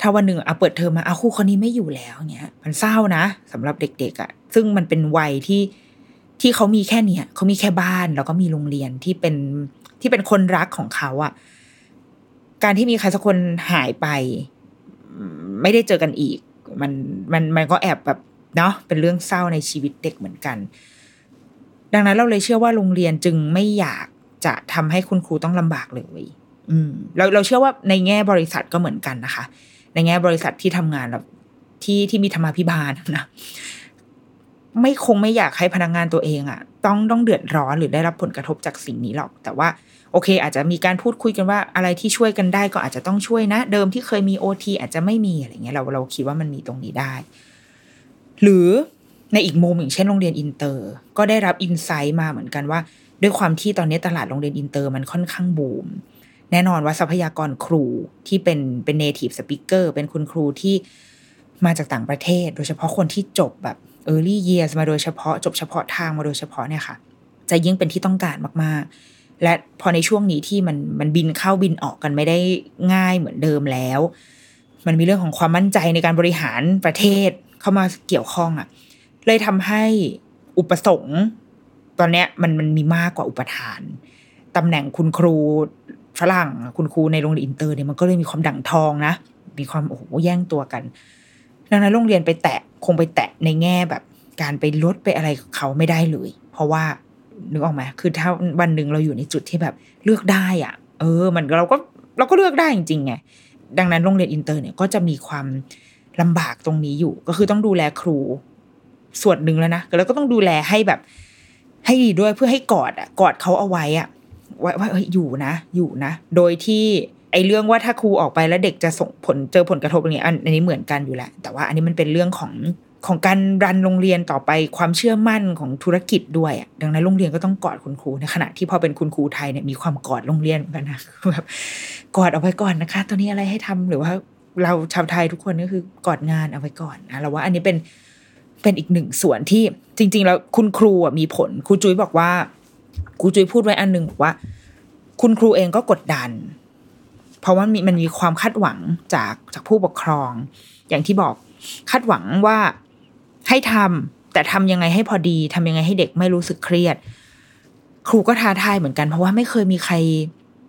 ถ้าวันหนึ่งเอาเปิดเทอมมาเอาครูคนนี้ไม่อยู่แล้วเนี้ย มันเศร้านะสำหรับเด็กๆอะ่ะ ซึ่งมันเป็นวัยที่ที่เขามีแค่เนี้ยเขามีแค่บ้านแล้วก็มีโรงเรียนที่เป็นที่เป็นคนรักของเขาอะ่ะ การที่มีใครสักคนหายไป ไม่ได้เจอกันอีก มันมันมันก็แอบแบบเนาะเป็นเรื่องเศร้าในชีวิตเด็กเหมือนกัน ดังนั้นเราเลยเชื่อว่าโรงเรียนจึงไม่อยากจะทำให้คุณครูต้องลำบากเลย อืมเราเราเชื่อว่าในแง่บริษัทก็เหมือนกันนะคะ ในแง่บริษัทที่ทำงานแบบที่ที่มีธรรมาภิบาลนะไม่คงไม่อยากให้พนักงานตัวเองอะ่ะ ต้องต้องเดือดร้อนหรือได้รับผลกระทบจากสิ่งนี้หรอก แต่ว่าโอเค อาจจะมีการพูดคุยกันว่าอะไรที่ช่วยกันได้ก็อาจจะต้องช่วยนะ เดิมทีเคยมี OT อาจจะไม่มีอะไรเงี้ยเราเราคิดว่ามันมีตรงนี้ได้ หรือ ในอีกมุมอย่างเช่นโรงเรียนอินเตอร์ ก็ได้รับ insight มาเหมือนกันว่า ด้วยความที่ตอนนี้ตลาดโรงเรียนอินเตอร์มันค่อนข้างบูม แน่นอนว่าทรัพยากรครูที่เป็นเป็น native speaker เป็นคุณครูที่มาจากต่างประเทศ โดยเฉพาะคนที่จบแบบ early years มาโดยเฉพาะจบเฉพาะทางมาโดยเฉพาะเนี่ยค่ะ จะยิ่งเป็นที่ต้องการมาก ๆ และพอในช่วงนี้ที่มันมันบินเข้าบินออกกันไม่ได้ง่ายเหมือนเดิมแล้ว มันมีเรื่องของความมั่นใจในการบริหารประเทศเข้ามาเกี่ยวข้องอะ่ะ เลยทำให้อุปสงค์ตอนเนี้ยมันมันมีมากกว่าอุปทานตำแหน่งคุณครูฝรั่งคุณครูในโรงเรียนอินเตอร์เนี่ยมันก็เลยมีค่าดั่งทองนะ มีความโอ้โหแย่งตัวกัน ดังนั้นโรงเรียนไปแตะคงไปแตะในแง่แบบ การไปลดไปอะไรเขาไม่ได้เลย เพราะว่านึกออกไหมคือถ้าวันหนึ่งเราอยู่ในจุดที่แบบเลือกได้อะเออ มันเราก็เราก็เลือกได้จริงๆไงดังนั้นโรงเรียนอินเตอร์เนี่ยก็จะมีความลำบากตรงนี้อยู่ ก็คือต้องดูแลครู ส่วนหนึ่งแล้วนะแล้วก็ต้องดูแลให้แบบ ให้ดีด้วยเพื่อให้กอดอะกอดเขาเอาไว้อะว่าว่าเอ้ยอยู่นะ อยู่นะ โดยที่ไอ้เรื่องว่าถ้าครูออกไปแล้วเด็กจะส่งผลเจอผลกระทบอะไรเงี้ยอันนี้เหมือนกันอยู่แหละ แต่ว่าอันนี้มันเป็นเรื่องของของการรันโรงเรียนต่อไปความเชื่อมั่นของธุรกิจด้วยอะดังนั้นโรงเรียนก็ต้องกอดคุณครูในขณะที่พอเป็นคุณครูไทยเนี่ยมีความกอดโรงเรียนเหมือนกันนะแบบกอดเอาไว้ก่อนนะคะ ตอนนี้อะไรให้ทำหรือว่าเราชาวไทยทุกคนก็คือกอดงานเอาไว้ก่อนนะเราว่าอันนี้เป็น เป็นอีกหนึ่งส่วนที่จริง ๆ แล้วคุณครูมีผลครูจุ้ยบอกว่าครูจุ้ยพูดไว้อันหนึ่งบอกว่า คุณครูเองก็กดดัน เพราะว่ามีมันมีความคาดหวังจากจากผู้ปกครอง อย่างที่บอกคาดหวังว่าให้ทำแต่ทำยังไงให้พอดีทำยังไงให้เด็กไม่รู้สึกเครียด ครูก็ท้าทายเหมือนกัน เพราะว่าไม่เคยมีใคร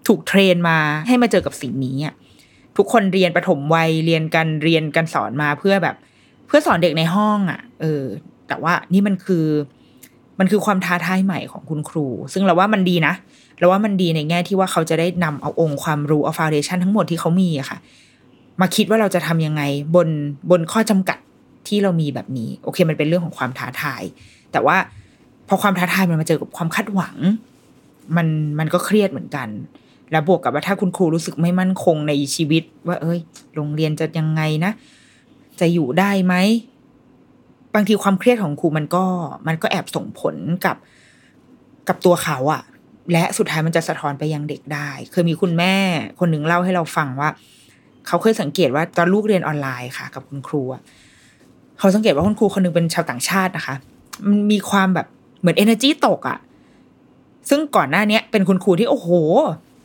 ถูกเทรนมา ให้มาเจอกับสิ่งนี้อะทุกคนเรียนประถมวัยเรียนกันเรียนกันสอนมาเพื่อแบบ เพื่อสอนเด็กในห้องอะ เออ แต่ว่านี่มันคือ มันคือความท้าทายใหม่ของคุณครู ซึ่งเราว่ามันดีนะเราว่ามันดีในแง่ที่ว่าเขาจะได้นำเอาองค์ความรู้เอาฟาวเดชันทั้งหมดที่เขามีอะค่ะ มาคิดว่าเราจะทำยังไงบนบนข้อจำกัดที่เรามีแบบนี้ โอเค มันเป็นเรื่องของความท้าทาย แต่ว่าพอความท้าทายมันมาเจอกับความคาดหวัง มันมันก็เครียดเหมือนกัน แล้วบวกกับว่าถ้าคุณครูรู้สึกไม่มั่นคงในชีวิต ว่า เอ้ย โรงเรียนจะยังไงนะ จะอยู่ได้ไหมบางทีความเครียดของครูมันก็มันก็แอบส่งผลกับกับตัวเขาอะและสุดท้ายมันจะสะท้อนไปยังเด็กได้ เคยมีคุณแม่คนหนึ่งเล่าให้เราฟังว่า เขาเคยสังเกตว่าตอนลูกเรียนออนไลน์ค่ะ กับคุณครูอะเขาสังเกตว่าคุณครูคนหนึงเป็นชาวต่างชาตินะคะ มันมีความแบบเหมือน energy ตกอะซึ่งก่อนหน้าเนี้ยเป็นคุณครูที่โอ้โห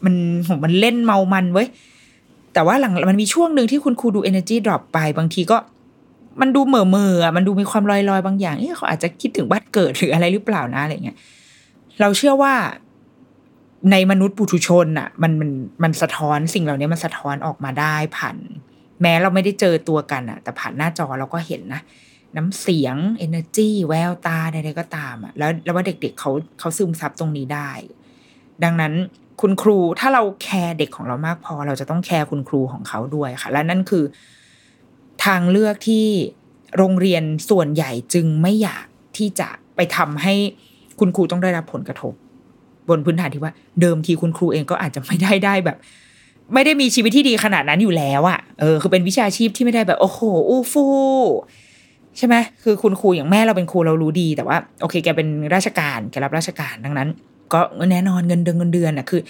มันผมมันเล่นเมามันเว้ย แต่ว่าหลังมันมีช่วงหนึ่งที่คุณครูดู energy drop ไปบางทีก็มันดูเหม่อเมอมันดูมีความลอยลอยๆบางอย่างเอ๊ะเขาอาจจะคิดถึงบ้านเกิดหรืออะไรหรือเปล่านะอะไรเงี้ยเราเชื่อว่าในมนุษย์ปุถุชนอะมันมันมันสะท้อนสิ่งเหล่านี้มันสะท้อนออกมาได้ผ่าน แม้เราไม่ได้เจอตัวกันอะแต่ผ่านหน้าจอเราก็เห็นนะ น้ำเสียง energy แววตาใดๆก็ตามอะแล้วแล้วว่าเด็กๆเขาเขาซึมซับตรงนี้ได้ ดังนั้น คุณครูถ้าเราแคร์เด็กของเรามากพอ เราจะต้องแคร์คุณครูของเขาด้วยค่ะ และนั่นคือ ทางเลือกที่โรงเรียนส่วนใหญ่จึงไม่อยากที่จะไปทำให้คุณครูต้องได้รับผลกระทบ บนพื้นฐานที่ว่า เดิมทีคุณครูเองก็อาจจะไม่ได้ได้แบบ ไม่ได้มีชีวิตที่ดีขนาดนั้นอยู่แล้วอะ่ะเออคือเป็นวิชาชีพที่ไม่ได้แบบ โอ้โหอู้ฟู่ใช่ไหมคือคุณครูอย่างแม่เราเป็นครูเรารู้ดีแต่ว่า โอเค แกเป็นราชการแกรับราชการดังนั้น ก็แน่นอนเงินเดือนเงินเดือนอะคือ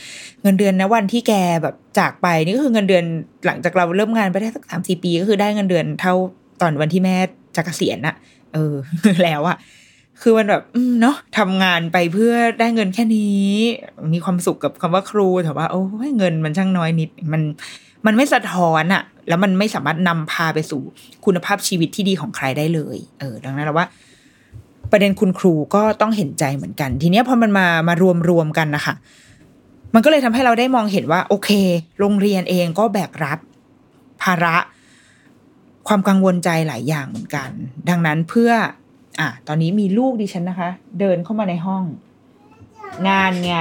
เงินเดือนนะวันที่แกแบบจากไปนี่ก็คือเงินเดือนหลังจากเราเริ่มงานไปได้สักสามสี่ปี ก็คือได้เงินเดือนเท่าตอนวันที่แม่จะเกษียณอะเออ แล้วอะคือมันแบบเนาะทำงานไปเพื่อได้เงินแค่นี้ มีความสุขกับคำว่าครูแต่ว่า โอ้ยเงินมันช่างน้อยนิด มันมันไม่สะท้อนอะแล้วมันไม่สามารถนำพาไปสู่คุณภาพชีวิตที่ดีของใครได้เลย เออ ดังนั้นเราว่า ประเด็นคุณครูก็ต้องเห็นใจเหมือนกัน ทีเนี้ยพอมันมามารวมรวมกันนะคะมันก็เลยทำให้เราได้มองเห็นว่า โอเค โรงเรียนเองก็แบกรับ ภาระความกังวลใจหลายอย่างเหมือนกัน ดังนั้นเพื่อ อะตอนนี้มีลูกดิฉันนะคะ เดินเข้ามาในห้อง งานไง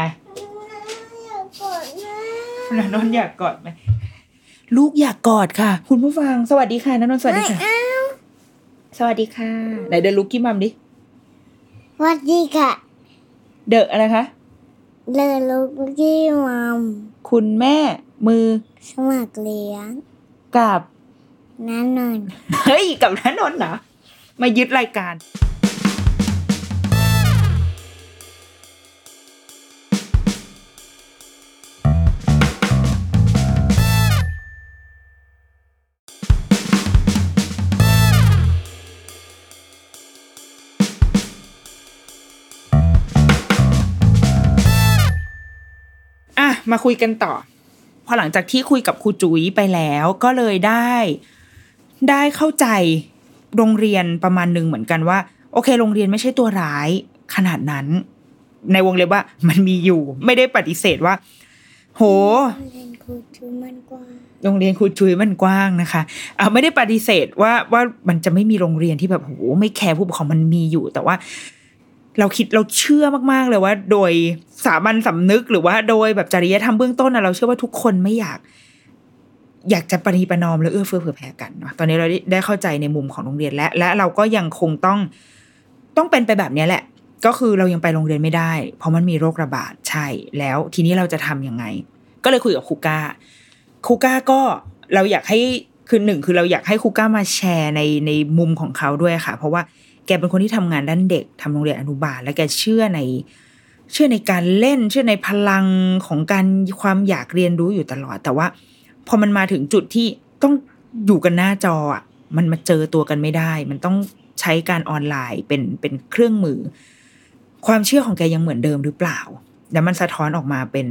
นันนนท์อยากกอดไหมลูกอยากกอดค่ะ คุณผู้ฟัง สวัสดีค่ะนันนนท์สวัสดีค่ะ สวัสดีค่ะ ไหนเดินลุกกี้มัมดิส วัสดีค่ะ เดอะอะไรคะเลอลูกกี้มัมคุณแม่มือสมัครเลี้ยงกับนั่นนนท์ เฮ้ย กับนันนนท์เหรอมายึดรายการ มาคุยกันต่อ พอหลังจากที่คุยกับครูจุ๋ยไปแล้วก็เลยได้ ได้เข้าใจโรงเรียนประมาณหนึ่งเหมือนกันว่า โอเค โรงเรียนไม่ใช่ตัวร้ายขนาดนั้น ในวงเล็บว่ามันมีอยู่ ไม่ได้ปฏิเสธว่า โหเรียนครูชื่อมันกว่าโรงเรียนครูจุยมันกว้างนะคะอ่าไม่ได้ปฏิเสธว่าว่ามันจะไม่มีโรงเรียนที่แบบโหไม่แคร์ผู้ปกครองมันมีอยู่ แต่ว่า เราคิดเราเชื่อมากๆเลยว่า โดยสามัญสำนึกหรือว่าโดยแบบจริยธรรมเบื้องต้นนะเราเชื่อว่าทุกคนไม่อยาก อยากจะปณีประนอมและเอื้อเฟื้อเผื่อแผ่กันเนาะตอนนี้เราได้เข้าใจในมุมของโรงเรียนและ และเราก็ยังคงต้องต้องเป็นไปแบบนี้แหละ ก็คือเรายังไปโรงเรียนไม่ได้ เพราะมันมีโรคระบาดใช่ แล้วทีนี้เราจะทำยังไง ก็เลยคุยกับครูก้าครูก้าก็เราอยากให้คือหนึ่งคือเราอยากให้ครูก้ามาแชร์ในในมุมของเขาด้วยค่ะ เพราะว่า แกเป็นคนที่ทำงานด้านเด็กทำโรงเรียนอนุบาล และแกเชื่อใน เชื่อในการเล่น เชื่อในพลังของการความอยากเรียนรู้อยู่ตลอด แต่ว่า พอมันมาถึงจุดที่ต้องอยู่กันหน้าจออะมันมาเจอตัวกันไม่ได้ มันต้องใช้การออนไลน์เป็นเป็นเครื่องมือ ความเชื่อของแกยังเหมือนเดิมหรือเปล่า แล้วมันสะท้อนออกมาเป็น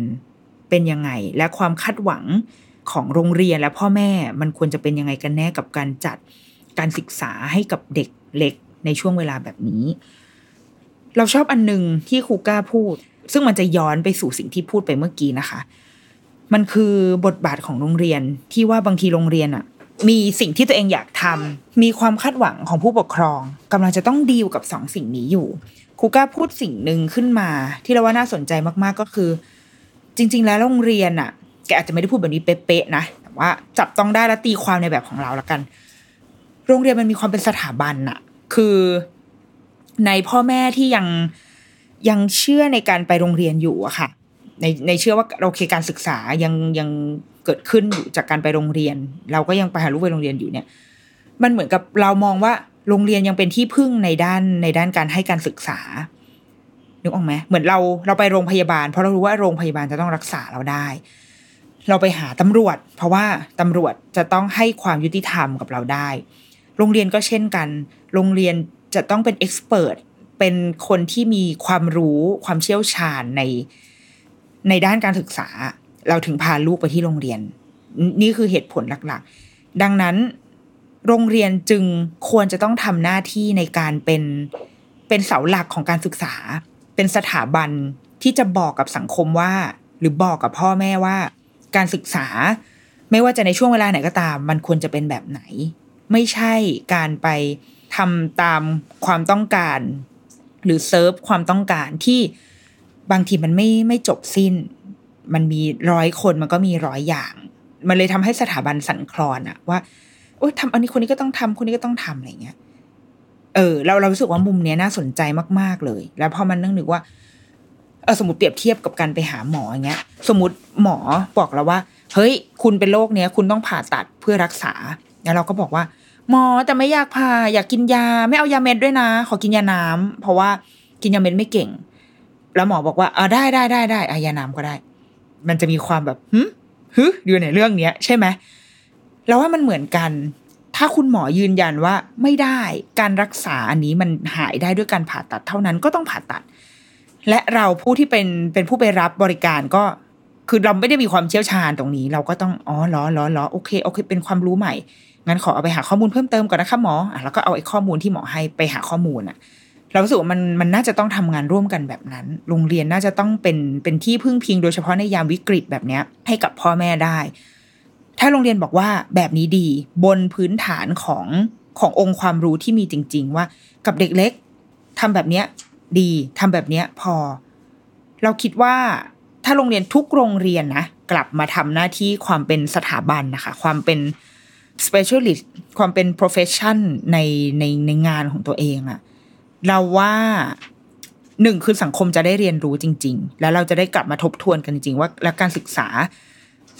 เป็นยังไง และความคาดหวังของโรงเรียนและพ่อแม่มันควรจะเป็นยังไงกันแน่กับการจัดการศึกษาให้กับเด็กเล็ก ในช่วงเวลาแบบนี้ เราชอบอันหนึ่งที่ครูก้าพูด ซึ่งมันจะย้อนไปสู่สิ่งที่พูดไปเมื่อกี้นะคะ มันคือบทบาทของโรงเรียนที่ว่าบางทีโรงเรียนอะมีสิ่งที่ตัวเองอยากทำมีความคาดหวังของผู้ปกครองกำลังจะต้องดีลกับสองสิ่งนี้อยู่ครูก้าพูดสิ่งหนึ่งขึ้นมา ที่เราว่าน่าสนใจมากๆก็คือ จริง ๆ แล้วโรงเรียนอะแกอาจจะไม่ได้พูดแบบนี้เป๊ะๆนะแต่ว่าจับต้องได้และตีความในแบบของเราละกัน โรงเรียนมันมีความเป็นสถาบันอะ คือในพ่อแม่ที่ยังยังเชื่อในการไปโรงเรียนอยู่อะค่ะ ในในเชื่อว่าโอเคการศึกษายังยังเกิดขึ้นอยู่จากการไปโรงเรียน เราก็ยังไปหาลูกไปโรงเรียนอยู่เนี่ย มันเหมือนกับเรามองว่าโรงเรียนยังเป็นที่พึ่งในด้านในด้านการให้การศึกษานึกออกไหมเหมือนเราเราไปโรงพยาบาล เพราะเรารู้ว่าโรงพยาบาลจะต้องรักษาเราได้ เราไปหาตำรวจ เพราะว่าตำรวจจะต้องให้ความยุติธรรมกับเราได้ โรงเรียนก็เช่นกัน โรงเรียนจะต้องเป็นเอ็กซ์เพรสเป็นคนที่มีความรู้ความเชี่ยวชาญในในด้านการศึกษา เราถึงพาลูกไปที่โรงเรียน นี่คือเหตุผลหลักๆ ดังนั้นโรงเรียนจึงควรจะต้องทำหน้าที่ในการเป็นเป็นเสาหลักของการศึกษา เป็นสถาบันที่จะบอกกับสังคมว่า หรือบอกกับพ่อแม่ว่า การศึกษา ไม่ว่าจะในช่วงเวลาไหนก็ตาม มันควรจะเป็นแบบไหน ไม่ใช่การไป ทำตามความต้องการ หรือเซิร์ฟความต้องการที่บางทีมันไม่ไม่จบสิ้น มันมีร้อยคนมันก็มีร้อยอย่าง มันเลยทำให้สถาบันสั่นคลอนอะว่าโอ๊ยทำอันนี้คนนี้ก็ต้องทำคนนี้ก็ต้องทำอะไรเงี้ยเออเราเรารู้สึกว่ามุมเนี้ยน่าสนใจมาก ๆเลย แล้วพอมันนั่งนึกว่าเออสมมติเปรียบเทียบกับการไปหาหมออย่างเงี้ย สมมติหมอบอกเราว่า เฮ้ย คุณเป็นโรคเนี้ย คุณต้องผ่าตัดเพื่อรักษา แล้วเราก็บอกว่า หมอแต่ไม่อยากผ่าอยากกินยาไม่เอายาเม็ดด้วยนะ ขอกินยาน้ำเพราะว่ากินยาเม็ดไม่เก่ง แล้วหมอบอกว่าเออได้ได้ได้ได้อายาน้ำก็ได้ มันจะมีความแบบหึฮึอยู่ในเรื่องเนี้ย ใช่ไหมเราว่ามันเหมือนกัน ถ้าคุณหมอยืนยันว่าไม่ได้การรักษาอันนี้มันหายได้ด้วยการผ่าตัดเท่านั้นก็ต้องผ่าตัด และเราผู้ที่เป็นเป็นผู้ไปรับบริการก็คือเราไม่ได้มีความเชี่ยวชาญตรงนี้ เราก็ต้องอ๋อเหรอเหรอเหรอโอเคโอเค เป็นความรู้ใหม่ งั้นขอเอาไปหาข้อมูลเพิ่มเติมก่อนนะคะหมออะแล้วก็เอาไอ้ข้อมูลที่หมอให้ไปหาข้อมูลอะเรารู้สึกว่ามันมันน่าจะต้องทำงานร่วมกันแบบนั้น โรงเรียนน่าจะต้องเป็นเป็นที่พึ่งพิงโดยเฉพาะในยามวิกฤตแบบเนี้ย ให้กับพ่อแม่ได้ ถ้าโรงเรียนบอกว่าแบบนี้ดีบนพื้นฐานของขององค์ความรู้ที่มีจริง ๆ ว่ากับเด็กเล็กทำแบบเนี้ยดีทำแบบเนี้ยพอ เราคิดว่าถ้าโรงเรียนทุกโรงเรียนนะกลับมาทำหน้าที่ความเป็นสถาบันนะคะ ความเป็น specialist ความเป็น profession ในในในงานของตัวเองอะเราว่าหนึ่งคือสังคมจะได้เรียนรู้จริง ๆ แล้วเราจะได้กลับมาทบทวนกันจริง ๆ ว่าแล้วการศึกษา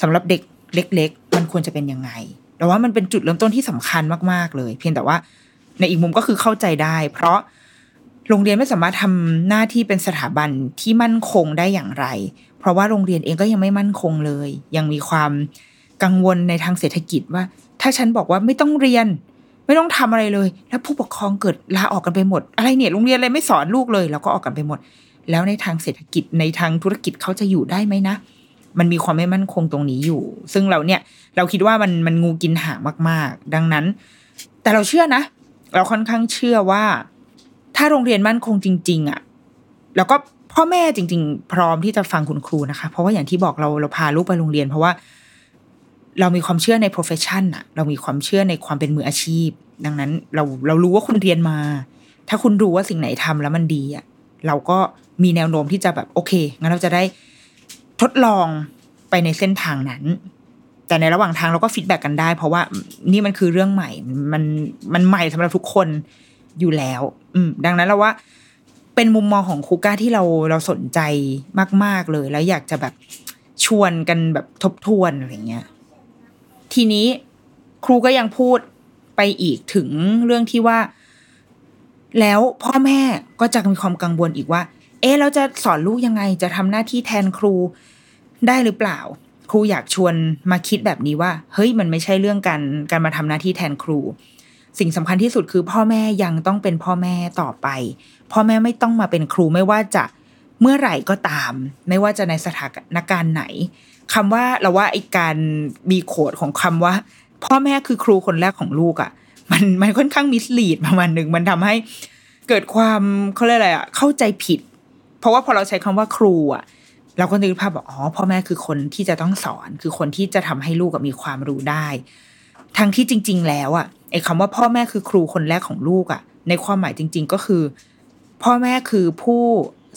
สำหรับเด็กเล็ก ๆ มันควรจะเป็นยังไงเราว่ามันเป็นจุดเริ่มต้นที่สำคัญมากๆเลย เพียงแต่ว่าในอีกมุมก็คือเข้าใจได้ เพราะโรงเรียนไม่สามารถทำหน้าที่เป็นสถาบันที่มั่นคงได้อย่างไร เพราะว่าโรงเรียนเองก็ยังไม่มั่นคงเลย ยังมีความกังวลในทางเศรษฐกิจว่า ถ้าฉันบอกว่าไม่ต้องเรียน ไม่ต้องทำอะไรเลย แล้วผู้ปกครองเกิดลาออกกันไปหมด อะไรเนี่ยโรงเรียนอะไรไม่สอนลูกเลยแล้วก็ออกกันไปหมด แล้วในทางเศรษฐกิจในทางธุรกิจเขาจะอยู่ได้ไหมนะมันมีความไม่มั่นคงตรงนี้อยู่ ซึ่งเราเนี่ยเราคิดว่ามันมันงูกินหางมาก ๆ ดังนั้น แต่เราเชื่อนะ เราค่อนข้างเชื่อว่า ถ้าโรงเรียนมั่นคงจริง ๆอะแล้วก็พ่อแม่จริง ๆ พร้อมที่จะฟังคุณครูนะคะ เพราะว่าอย่างที่บอกเราเราพาลูกไปโรงเรียน เพราะว่า เรามีความเชื่อใน profession อะเรามีความเชื่อในความเป็นมืออาชีพ ดังนั้นเราเรารู้ว่าคุณเรียนมา ถ้าคุณรู้ว่าสิ่งไหนทำแล้วมันดีอะเราก็มีแนวโน้มที่จะแบบโอเคงั้นเราจะได้ทดลองไปในเส้นทางนั้น แต่ในระหว่างทางเราก็ฟีดแบ็กกันได้ เพราะว่านี่มันคือเรื่องใหม่ มันมันใหม่สำหรับทุกคนอยู่แล้ว อืม ดังนั้นเราว่า เป็นมุมมองของคูก้าที่เราเราสนใจมาก ๆเลย แล้วอยากจะแบบชวนกันแบบทบทวนอะไรเงี้ย ทีนี้ครูก็ยังพูดไปอีกถึงเรื่องที่ว่า แล้วพ่อแม่ก็จะมีความกังวลอีกว่า เอ๊ะเราจะสอนลูกยังไงจะทำหน้าที่แทนครูได้หรือเปล่า ครูอยากชวนมาคิดแบบนี้ว่า เฮ้ยมันไม่ใช่เรื่องการการมาทำหน้าที่แทนครู สิ่งสำคัญที่สุดคือพ่อแม่ยังต้องเป็นพ่อแม่ต่อไป พ่อแม่ไม่ต้องมาเป็นครูไม่ว่าจะเมื่อไหร่ก็ตาม ไม่ว่าจะในสถานการณ์ไหน คำว่าเราว่าไอ้การมีโคดของคำว่า พ่อแม่คือครูคนแรกของลูกอะ่ะ มันมันค่อนข้างมิสลีดประมาณหนึ่งมันทำให้เกิดความเขาเรียกอะไรอะ่ะเข้าใจผิด เพราะว่าพอเราใช้คำว่าครูอะเราก็นึกภาพบอกอ๋อพ่อแม่คือคนที่จะต้องสอน คือคนที่จะทำให้ลูกมีความรู้ได้ ทั้งที่จริง ๆ แล้วอะไอ้คำว่าพ่อแม่คือครูคนแรกของลูกอะ ในความหมายจริง ๆ ก็คือ พ่อแม่คือผู้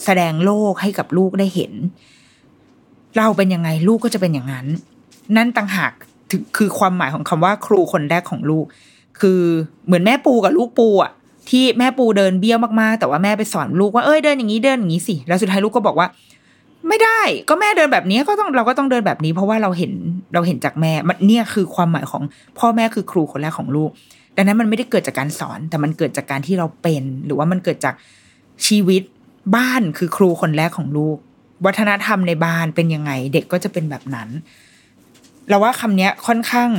แสดงโลกให้กับลูกได้เห็น เราเป็นยังไงลูกก็จะเป็นอย่างนั้น นั่นต่างหากคือความหมายของคำว่าครูคนแรกของลูก คือเหมือนแม่ปูกับลูกปูอะที่แม่ปูเดินเบี้ยวมากๆ แต่ว่าแม่ไปสอนลูกว่าเอ้ยเดินอย่างนี้เดินอย่างนี้สิแล้วสุดท้ายลูกก็บอกว่า ไม่ได้ก็แม่เดินแบบนี้ก็ต้องเราก็ต้องเดินแบบนี้ เพราะว่าเราเห็นเราเห็นจากแม่มันเนี่ยคือความหมายของพ่อแม่คือครูคนแรกของลูก ดังนั้นมันไม่ได้เกิดจากการสอน แต่มันเกิดจากการที่เราเป็น หรือว่ามันเกิดจากชีวิตบ้านคือครูคนแรกของลูก วัฒนธรรมในบ้านเป็นยังไง เด็กก็จะเป็นแบบนั้น เราว่าคำนี้ค่อนข้าง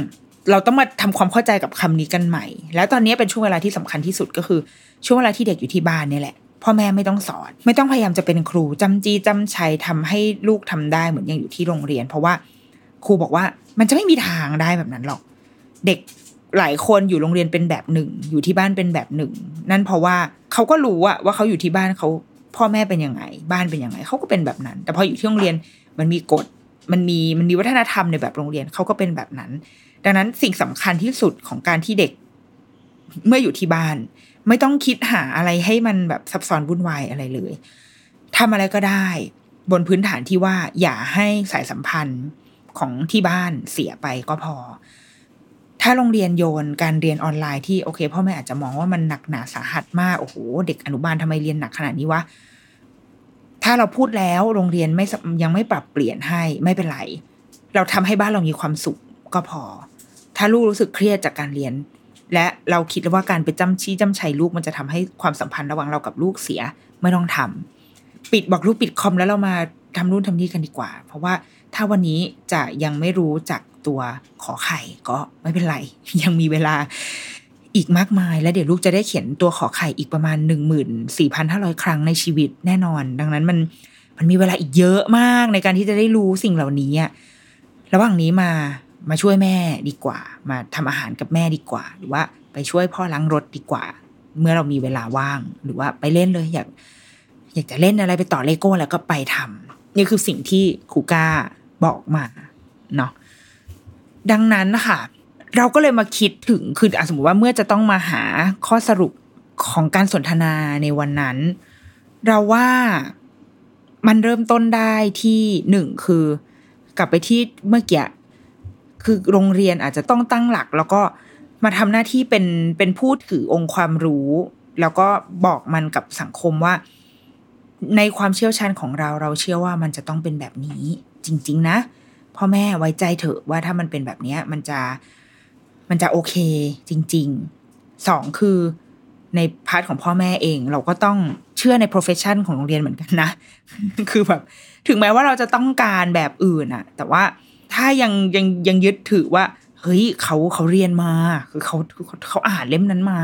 เราต้องมาทำความเข้าใจกับคำนี้กันใหม่ แล้วตอนนี้เป็นช่วงเวลาที่สำคัญที่สุดก็คือ ช่วงเวลาที่เด็กอยู่ที่บ้านเนี่ยแหละ พ่อแม่ไม่ต้องสอน ไม่ต้องพยายามจะเป็นครูจำจีจำชัยทำให้ลูกทำได้เหมือนย่างอยู่ที่โรงเรียน เพราะว่าครูบอกว่ามันจะไม่มีทางได้แบบนั้นหรอก เด็กหลายคนอยู่โรงเรียนเป็นแบบหนึ่ง อยู่ที่บ้านเป็นแบบหนึ่ง นั่นเพราะว่าเขาก็รู้อะว่าเขาอยู่ที่บ้านเขา พ่อแม่เป็นยังไง บ้านเป็นยังไงเขาก็เป็นแบบนั้น แต่พออยู่ที่โรงเรียนมันมีกฎมันมีมันมีวัฒนธรรมในแบบโรงเรียนเขาก็เป็นแบบนั้น ดังนั้นสิ่งสำคัญที่สุดของการที่เด็ก เมื่ออยู่ที่บ้าน ไม่ต้องคิดหาอะไรให้มันแบบซับซ้อนวุ่นวายอะไรเลยทำอะไรก็ได้ บนพื้นฐานที่ว่าอย่าให้สายสัมพันธ์ของที่บ้านเสียไปก็พอ ถ้าโรงเรียนโยนการเรียนออนไลน์ที่โอเคพ่อแม่อาจจะมองว่ามันหนักหนาสาหัสมากโอ้โหเด็กอนุบาลทำไมเรียนหนักขนาดนี้วะถ้าเราพูดแล้วโรงเรียนไม่ยังไม่ปรับเปลี่ยนให้ไม่เป็นไร เราทำให้บ้านเรามีความสุขก็พอ ถ้าลูกรู้สึกเครียดจากการเรียน และเราคิดว่าการไปจำชี้จำชัยลูกมันจะทำให้ความสัมพันธ์ระหว่างเรากับลูกเสียไม่ต้องทำปิดบอกลูกปิดคอมแล้วเรามาทำนู่นทำนี่กันดีกว่า เพราะว่า ถ้าวันนี้จะยังไม่รู้จักตัวขอไข่ก็ไม่เป็นไร ยังมีเวลาอีกมากมาย และเดี๋ยวลูกจะได้เขียนตัวขอไข่อีกประมาณหนึ่งหมื่นสี่พันห้าร้อยครั้งในชีวิตแน่นอน ดังนั้นมันมันมีเวลาอีกเยอะมากในการที่จะได้รู้สิ่งเหล่านี้ระหว่างนี้มามาช่วยแม่ดีกว่า มาทำอาหารกับแม่ดีกว่า หรือว่าไปช่วยพ่อล้างรถดีกว่า เมื่อเรามีเวลาว่าง หรือว่าไปเล่นเลยอยาก อยากจะเล่นอะไรไปต่อเลโก้แล้วก็ไปทำนี่คือสิ่งที่ครูก้า บอกมาเนาะดังนั้นนะคะเราก็เลยมาคิดถึงคือสมมติว่าเมื่อจะต้องมาหาข้อสรุปของการสนทนาในวันนั้น เราว่ามันเริ่มต้นได้ที่หนึ่งคือกลับไปที่เมื่อกี้คือโรงเรียนอาจจะต้องตั้งหลัก แล้วก็มาทำหน้าที่เป็นเป็นผู้ถือองค์ความรู้ แล้วก็บอกมันกับสังคมว่า ในความเชี่ยวชาญของเราเราเชื่อว่ามันจะต้องเป็นแบบนี้จริง ๆ นะพ่อแม่ไว้ใจเถอะว่าถ้ามันเป็นแบบนี้มันจะมันจะโอเคจริงๆสองคือในพาร์ทของพ่อแม่เอง เราก็ต้องเชื่อใน profession ของโรงเรียนเหมือนกันนะ คือแบบ ถึงแม้ว่าเราจะต้องการแบบอื่นอะแต่ว่าถ้ายังยังยังยึดถือว่า เฮ้ยเขาเขาเรียนมา คือเขาเขาอ่านเล่มนั้นมา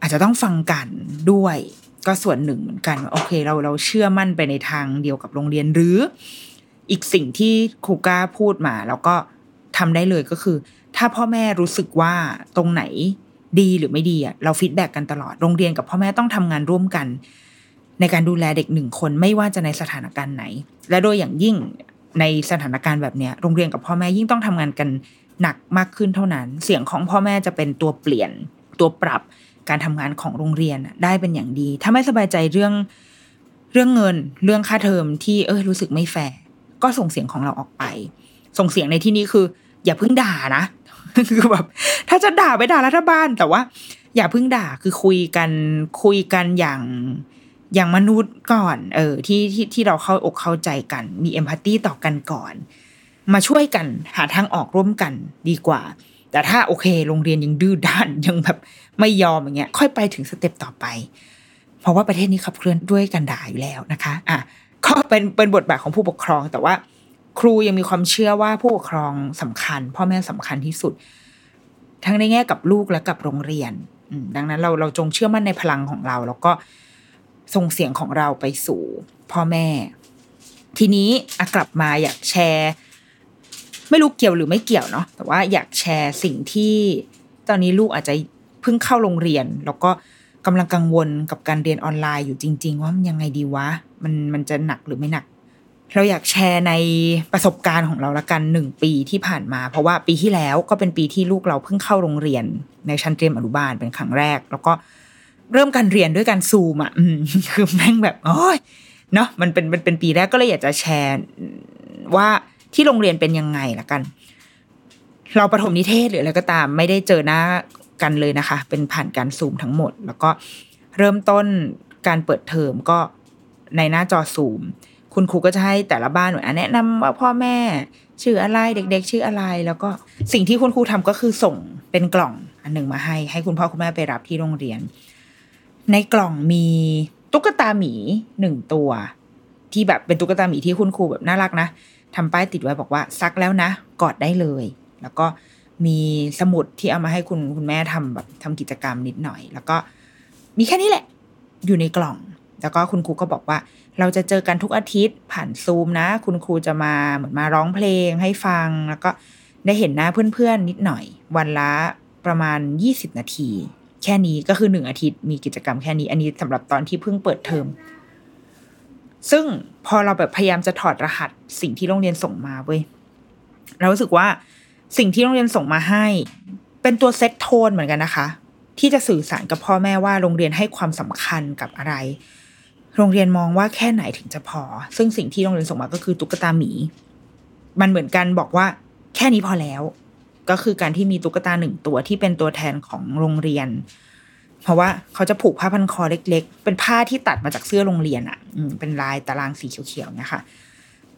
อาจจะต้องฟังกันด้วย ก็ส่วนหนึ่งเหมือนกันโอเค เราเราเชื่อมั่นไปในทางเดียวกับโรงเรียนหรือ อีกสิ่งที่ครูก้าพูดมา แล้วก็ทำได้เลยก็คือ ถ้าพ่อแม่รู้สึกว่าตรงไหนดีหรือไม่ดีอะเรา feedback กันตลอดโรงเรียนกับพ่อแม่ต้องทำงานร่วมกัน ในการดูแลเด็กหนึ่งคนไม่ว่าจะในสถานการณ์ไหน และโดยอย่างยิ่งในสถานการณ์แบบเนี้ยโรงเรียนกับพ่อแม่ยิ่งต้องทำงานกันหนักมากขึ้นเท่านั้น เสียงของพ่อแม่จะเป็นตัวเปลี่ยนตัวปรับ การทำงานของโรงเรียนได้เป็นอย่างดี ถ้าไม่สบายใจเรื่องเรื่องเงิน เรื่องค่าเทอมที่เออรู้สึกไม่แฟร์ก็ส่งเสียงของเราออกไป ส่งเสียงในที่นี้คือ อย่าเพิ่งด่านะคือแบบถ้าจะด่าไปด่ารัฐบาล แต่ว่า อย่าเพิ่งด่าคือคุยกันคุยกันอย่างอย่างมนุษย์ก่อน เออที่ที่ที่เราเข้าอกเข้าใจกัน มีเอมพัตตีต่อกันก่อน มาช่วยกันหาทางออกร่วมกันดีกว่า แต่ถ้าโอเค โรงเรียนยังดื้อด้านยังแบบ ไม่ยอมอย่างเงี้ยค่อยไปถึงสเต็ปต่อไป เพราะว่าประเทศนี้ขับเคลื่อนด้วยกันด่าอยู่แล้วนะคะอะก็เป็นเป็นบทบาทของผู้ปกครอง แต่ว่าครูยังมีความเชื่อว่าผู้ปกครองสำคัญ พ่อแม่สำคัญที่สุด ทั้งในแง่กับลูกและกับโรงเรียนดังนั้นเราเราจงเชื่อมั่นในพลังของเรา แล้วก็ส่งเสียงของเราไปสู่พ่อแม่ ทีนี้กลับมาอยากแชร์ ไม่รู้เกี่ยวหรือไม่เกี่ยวเนาะแต่ว่าอยากแชร์สิ่งที่ตอนนี้ลูกอาจจะ เพิ่งเข้าโรงเรียน แล้วก็กำลังกังวลกับการเรียนออนไลน์อยู่จริง ๆ ว่ามันยังไงดีวะ มันมันจะหนักหรือไม่หนัก เราอยากแชร์ในประสบการณ์ของเราละกันหนึ่งปีที่ผ่านมา เพราะว่าปีที่แล้วก็เป็นปีที่ลูกเราเพิ่งเข้าโรงเรียน ในชั้นเตรียมอนุบาลเป็นครั้งแรก แล้วก็เริ่มการเรียนด้วยการซูมอะคือแม่งแบบโอ้ยเนาะมันเป็นมันเป็นปีแรกก็เลยอยากจะแชร์ว่าที่โรงเรียนเป็นยังไงละกัน เราประถมนิเทศหรืออะไรก็ตาม ไม่ได้เจอหน้า กันเลยนะคะ เป็นผ่านการซูมทั้งหมด แล้วก็เริ่มต้นการเปิดเทอมก็ในหน้าจอซูม คุณครูก็จะให้แต่ละบ้านหน่วยแนะนำว่าพ่อแม่ชื่ออะไรเด็ก ๆ ชื่ออะไร แล้วก็สิ่งที่คุณครูทำก็คือส่งเป็นกล่องอันหนึ่งมาให้ ให้คุณพ่อคุณแม่ไปรับที่โรงเรียน ในกล่องมีตุ๊กตาหมีหนึ่งตัว ที่แบบเป็นตุ๊กตาหมีที่คุณครูแบบน่ารักนะทำป้ายติดไว้บอกว่าซักแล้วนะ กอดได้เลย แล้วก็ มีสมุดที่เอามาให้คุณคุณแม่ทำแบบทำกิจกรรมนิดหน่อย แล้วก็มีแค่นี้แหละ อยู่ในกล่อง แล้วก็คุณครูก็บอกว่า เราจะเจอกันทุกอาทิตย์ผ่านซูมนะ คุณครูจะมาเหมือนมาร้องเพลงให้ฟัง แล้วก็ได้เห็นหน้าเพื่อนๆนิดหน่อย วันละประมาณยี่สิบนาที แค่นี้ก็คือหนึ่งอาทิตย์มีกิจกรรมแค่นี้ อันนี้สำหรับตอนที่เพิ่งเปิดเทอมซึ่งพอเราแบบพยายามจะถอดรหัสสิ่งที่โรงเรียนส่งมาเว้ยเรารู้สึกว่า สิ่งที่โรงเรียนส่งมาให้ เป็นตัวเซตโทนเหมือนกันนะคะ ที่จะสื่อสารกับพ่อแม่ว่าโรงเรียนให้ความสำคัญกับอะไร โรงเรียนมองว่าแค่ไหนถึงจะพอ ซึ่งสิ่งที่โรงเรียนส่งมาก็คือตุ๊กตาหมี มันเหมือนกันบอกว่า แค่นี้พอแล้ว ก็คือการที่มีตุ๊กตาหนึ่งตัวที่เป็นตัวแทนของโรงเรียน เพราะว่าเขาจะผูกผ้าพันคอเล็ก ๆ เป็นผ้าที่ตัดมาจากเสื้อโรงเรียนอะเป็นลายตารางสีเขียวๆเนี่ยค่ะ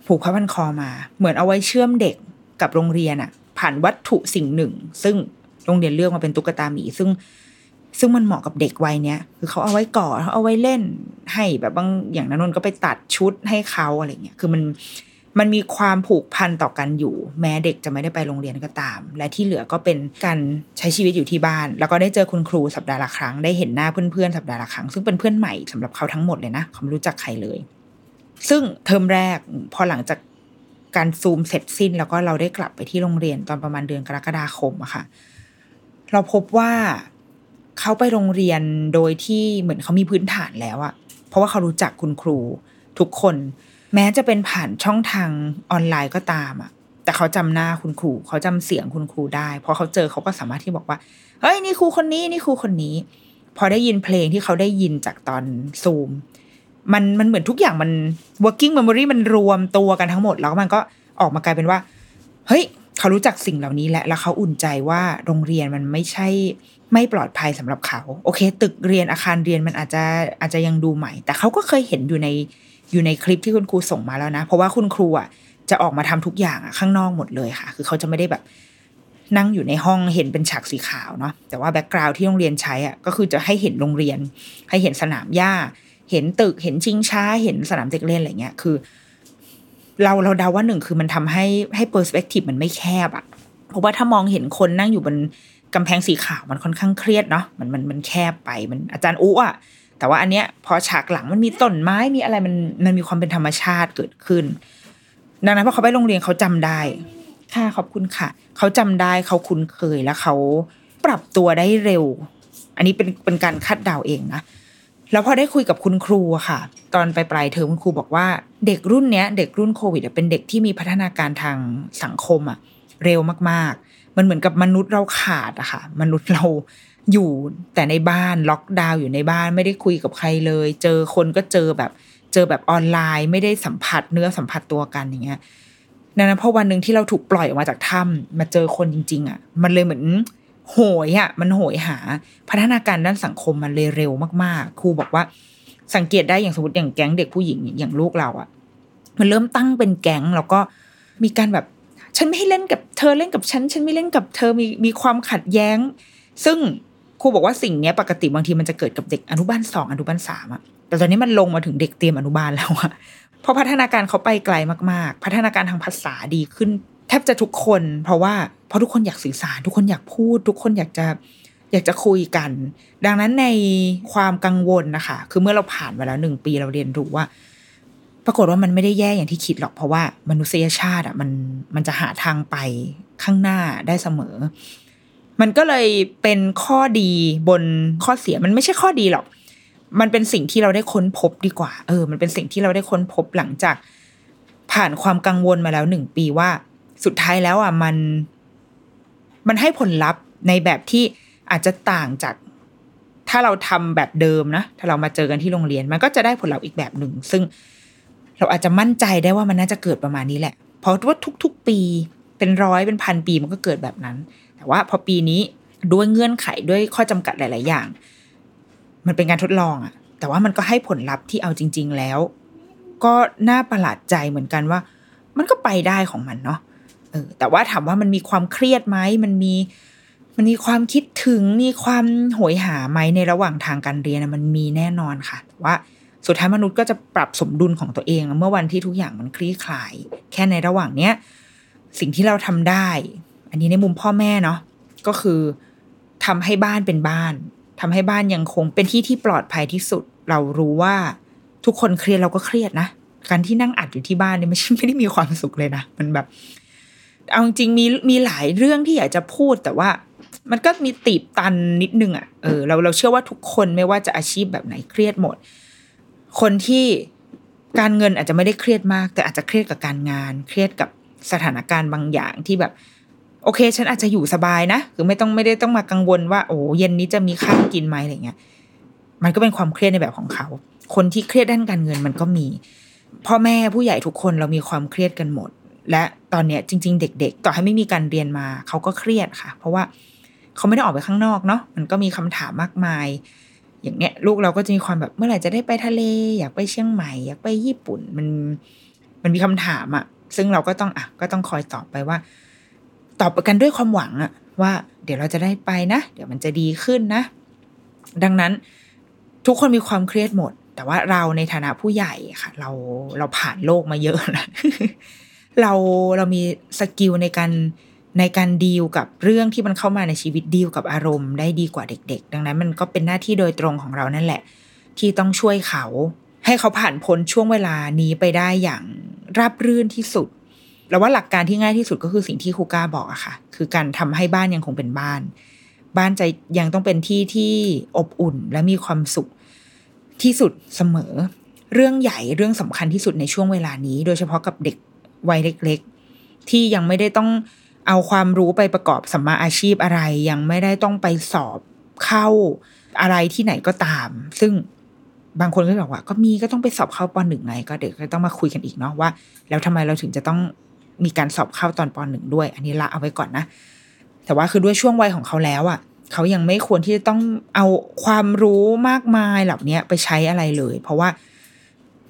ผูกผ้าพันคอมา เหมือนเอาไว้เชื่อมเด็กกับโรงเรียนอะ ผ่านวัตถุสิ่งหนึ่ง ซึ่งโรงเรียนเลือกมาเป็นตุ๊กตาหมี ซึ่งซึ่งมันเหมาะกับเด็กวัยเนี้ยคือเขาเอาไว้ก่อเขาเอาไว้เล่นให้แบบบางอย่างนั้นนนก็ไปตัดชุดให้เขาอะไรเงี้ยคือมันมันมีความผูกพันต่อกันอยู่ แม้เด็กจะไม่ได้ไปโรงเรียนก็ตาม และที่เหลือก็เป็นการใช้ชีวิตอยู่ที่บ้าน แล้วก็ได้เจอคุณครูสัปดาห์ละครั้งได้เห็นหน้าเพื่อนๆสัปดาห์ละครั้งซึ่งเป็นเพื่อนใหม่สำหรับเขาทั้งหมดเลยนะเขาไม่รู้จักใครเลย ซึ่งเทอมแรกพอหลังจาก การซูมเสร็จสิ้น แล้วก็เราได้กลับไปที่โรงเรียนตอนประมาณเดือนกรกฎาคมอะค่ะ เราพบว่าเขาไปโรงเรียนโดยที่เหมือนเขามีพื้นฐานแล้วอะเพราะว่าเขารู้จักคุณครูทุกคน แม้จะเป็นผ่านช่องทางออนไลน์ก็ตามอะแต่เขาจำหน้าคุณครูเขาจำเสียงคุณครูได้พอเขาเจอเขาก็สามารถที่บอกว่าเฮ้ยนี่ครูคนนี้นี่ครูคนนี้ พอได้ยินเพลงที่เขาได้ยินจากตอนซูม มันมันเหมือนทุกอย่างมัน working memory มันรวมตัวกันทั้งหมด แล้วมันก็ออกมากลายเป็นว่า เฮ้ย เขารู้จักสิ่งเหล่านี้แหละแล้วเขาอุ่นใจว่าโรงเรียนมันไม่ใช่ไม่ปลอดภัยสำหรับเขา โอเค ตึกเรียนอาคารเรียนมันอาจจะอาจจะยังดูใหม่ แต่เขาก็เคยเห็นอยู่ในอยู่ในคลิปที่คุณครูส่งมาแล้วนะ เพราะว่าคุณครูอะจะออกมาทำทุกอย่างอะข้างนอกหมดเลยค่ะ คือเขาจะไม่ได้แบบนั่งอยู่ในห้องเห็นเป็นฉากสีขาวเนาะแต่ว่า background ที่โรงเรียนใช้อะก็คือจะให้เห็นโรงเรียน ให้เห็นสนามหญ้า เห็นตึกเห็นชิงช้า เห็นสนามเด็กเล่นอะไรเงี้ยคือ เราเราเดาว่าหนึ่งคือมันทำให้ให้ perspective มันไม่แคบอะเพราะว่าถ้ามองเห็นคนนั่งอยู่บนกำแพงสีขาวมันค่อนข้างเครียดเนาะมันมันมันแคบไปมันอาจารย์อู้อะแต่ว่าอันเนี้ยพอฉากหลังมันมีต้นไม้มีอะไรมันมันมีความเป็นธรรมชาติเกิดขึ้น ดังนั้นพอเขาไปโรงเรียนเขาจำได้ ค่ะขอบคุณค่ะ เขาจำได้เขาคุ้นเคยแล้วเขาปรับตัวได้เร็ว อันนี้เป็นเป็นการคาดเดาเองนะ แล้วพอได้คุยกับคุณครูอะค่ะ ตอนไปปลายเทอมคุณครูบอกว่าเด็กรุ่นเนี้ยเด็กรุ่นโควิดเป็นเด็กที่มีพัฒนาการทางสังคมอะเร็วมากๆ มันเหมือนกับมนุษย์เราขาดอะค่ะ มนุษย์เราอยู่แต่ในบ้านล็อกดาวน์อยู่ในบ้านไม่ได้คุยกับใครเลย เจอคนก็เจอแบบเจอแบบออนไลน์ไม่ได้สัมผัสเนื้อสัมผัสตัวกันอย่างเงี้ยดังนั้นพอวันหนึ่งที่เราถูกปล่อยออกมาจากถ้ำมาเจอคนจริง ๆอะมันเลยเหมือน โหยอะมันโหยหาพัฒนาการด้านสังคมมันเลยเร็วมากๆ ครูบอกว่าสังเกตได้อย่างสมมติอย่างแก๊งเด็กผู้หญิงอย่างลูกเราอะมันเริ่มตั้งเป็นแก๊งแล้วก็มีการแบบ ฉันไม่ให้เล่นกับเธอเล่นกับฉัน ฉันไม่เล่นกับเธอมีมีความขัดแย้ง ซึ่งครูบอกว่าสิ่งเนี้ยปกติบางทีมันจะเกิดกับเด็กอนุบาลสองอนุบาลสามอะแต่ตอนนี้มันลงมาถึงเด็กเตรียมอนุบาลแล้วอะพราะพัฒนาการเขาไปไกลมากๆ พัฒนาการทางภาษาดีขึ้น แทบจะทุกคน เพราะว่าเพราะทุกคนอยากสื่อสาร ทุกคนอยากพูด ทุกคนอยากจะอยากจะคุยกัน ดังนั้นในความกังวลนะคะ คือเมื่อเราผ่านมาแล้วหนึ่งปีเราเรียนรู้ว่า ปรากฏว่ามันไม่ได้แย่อย่างที่คิดหรอก เพราะว่ามนุษยชาติอะมันมันจะหาทางไปข้างหน้าได้เสมอ มันก็เลยเป็นข้อดีบนข้อเสียมันไม่ใช่ข้อดีหรอก มันเป็นสิ่งที่เราได้ค้นพบดีกว่า เออ มันเป็นสิ่งที่เราได้ค้นพบหลังจาก ผ่านความกังวลมาแล้วหนึ่งปีว่า สุดท้ายแล้วอะมัน มันให้ผลลัพธ์ในแบบที่อาจจะต่างจาก ถ้าเราทำแบบเดิมนะ ถ้าเรามาเจอกันที่โรงเรียน มันก็จะได้ผลลัพธ์อีกแบบหนึ่ง ซึ่งเราอาจจะมั่นใจได้ว่ามันน่าจะเกิดประมาณนี้แหละ เพราะว่าทุก ๆ ปีเป็นร้อยเป็นพันปีมันก็เกิดแบบนั้น แต่ว่าพอปีนี้ด้วยเงื่อนไขด้วยข้อจำกัดหลาย ๆ อย่าง มันเป็นการทดลองอะแต่ว่ามันก็ให้ผลลัพธ์ที่เอาจริง ๆ แล้ว ก็น่าประหลาดใจเหมือนกันว่า มันก็ไปได้ของมันเนาะ ออแต่ว่าถามว่ามันมีความเครียดไหมมันมีมันมีความคิดถึงมีความโหยหาไหมในระหว่างทางการเรียนมันมีแน่นอนค่ะแต่ว่าสุดท้ายมนุษย์ก็จะปรับสมดุลของตัวเอง เมื่อวันที่ทุกอย่างมันคลี่คลาย แค่ในระหว่างเนี้ยสิ่งที่เราทำได้ อันนี้ในมุมพ่อแม่เนาะก็คือทำให้บ้านเป็นบ้านทำให้บ้านยังคงเป็นที่ที่ปลอดภัยที่สุด เรารู้ว่าทุกคนเครียดเราก็เครียดนะการที่นั่งอัดอยู่ที่บ้านเนี่ยไม่ใช่ไม่ได้มีความสุขเลยนะมันแบบ เอาจริงมีมีหลายเรื่องที่อยากจะพูดแต่ว่ามันก็มีตีบตันนิดนึงอะ่ะเออเราเราเชื่อว่าทุกคนไม่ว่าจะอาชีพแบบไหนเครียดหมด คนที่การเงินอาจจะไม่ได้เครียดมาก แต่อาจจะเครียดกับการงาน เครียดกับสถานการณ์บางอย่างที่แบบ โอเค ฉันอาจจะอยู่สบายนะคือไม่ต้องไม่ได้ต้องมากังวลว่า โอ้เย็นนี้จะมีข้าวกินไหมอะไรเงี้ยมันก็เป็นความเครียดในแบบของเขา คนที่เครียดด้านการเงินมันก็มี พ่อแม่ผู้ใหญ่ทุกคนเรามีความเครียดกันหมด และ อนเนี้ยจริง ๆ เด็ก ๆ ต่อให้ไม่มีการเรียนมาเขาก็เครียดค่ะ เพราะว่าเขาไม่ได้ออกไปข้างนอกเนาะมันก็มีคำถามมากมาย อย่างเนี้ยลูกเราก็จะมีความแบบเมื่อไหร่จะได้ไปทะเล อยากไปเชียงใหม่อยากไปญี่ปุ่นมันมันมีคำถามอะซึ่งเราก็ต้องอะก็ต้องคอยตอบไปว่า ตอบกันด้วยความหวังอะว่า เดี๋ยวเราจะได้ไปนะเดี๋ยวมันจะดีขึ้นนะ ดังนั้นทุกคนมีความเครียดหมด แต่ว่าเราในฐานะผู้ใหญ่ค่ะ เราเราผ่านโลกมาเยอะแล้ว เราเรามี skill ในการในการดีลกับเรื่องที่มันเข้ามาในชีวิตดีลกับอารมณ์ได้ดีกว่าเด็ก ๆ ดังนั้นมันก็เป็นหน้าที่โดยตรงของเรานั่นแหละ ที่ต้องช่วยเขา ให้เขาผ่านพ้นช่วงเวลานี้ไปได้อย่างราบรื่นที่สุดแล้วว่าหลักการที่ง่ายที่สุดก็คือสิ่งที่ครูก้าบอกอะค่ะ คือการทำให้บ้านยังคงเป็นบ้าน บ้านจะยังต้องเป็นที่ที่อบอุ่นและมีความสุขที่สุดเสมอ เรื่องใหญ่เรื่องสำคัญที่สุดในช่วงเวลานี้ โดยเฉพาะกับเด็ก วัยเล็ก ๆ ที่ยังไม่ได้ต้องเอาความรู้ไปประกอบสัมมาอาชีพอะไร ยังไม่ได้ต้องไปสอบเข้าอะไรที่ไหนก็ตาม ซึ่งบางคนก็บอกว่า ก็มีก็ต้องไปสอบเข้าปหนึ่งไง ก็เดี๋ยวก็ต้องมาคุยกันอีกเนาะว่า แล้วทำไมเราถึงจะต้องมีการสอบเข้าตอนปหนึ่งด้วย อันนี้ละเอาไว้ก่อนนะ แต่ว่าคือด้วยช่วงวัยของเขาแล้วอะ่ะเขายังไม่ควรที่จะต้องเอาความรู้มากมายเหล่านี้ไปใช้อะไรเลย เพราะว่า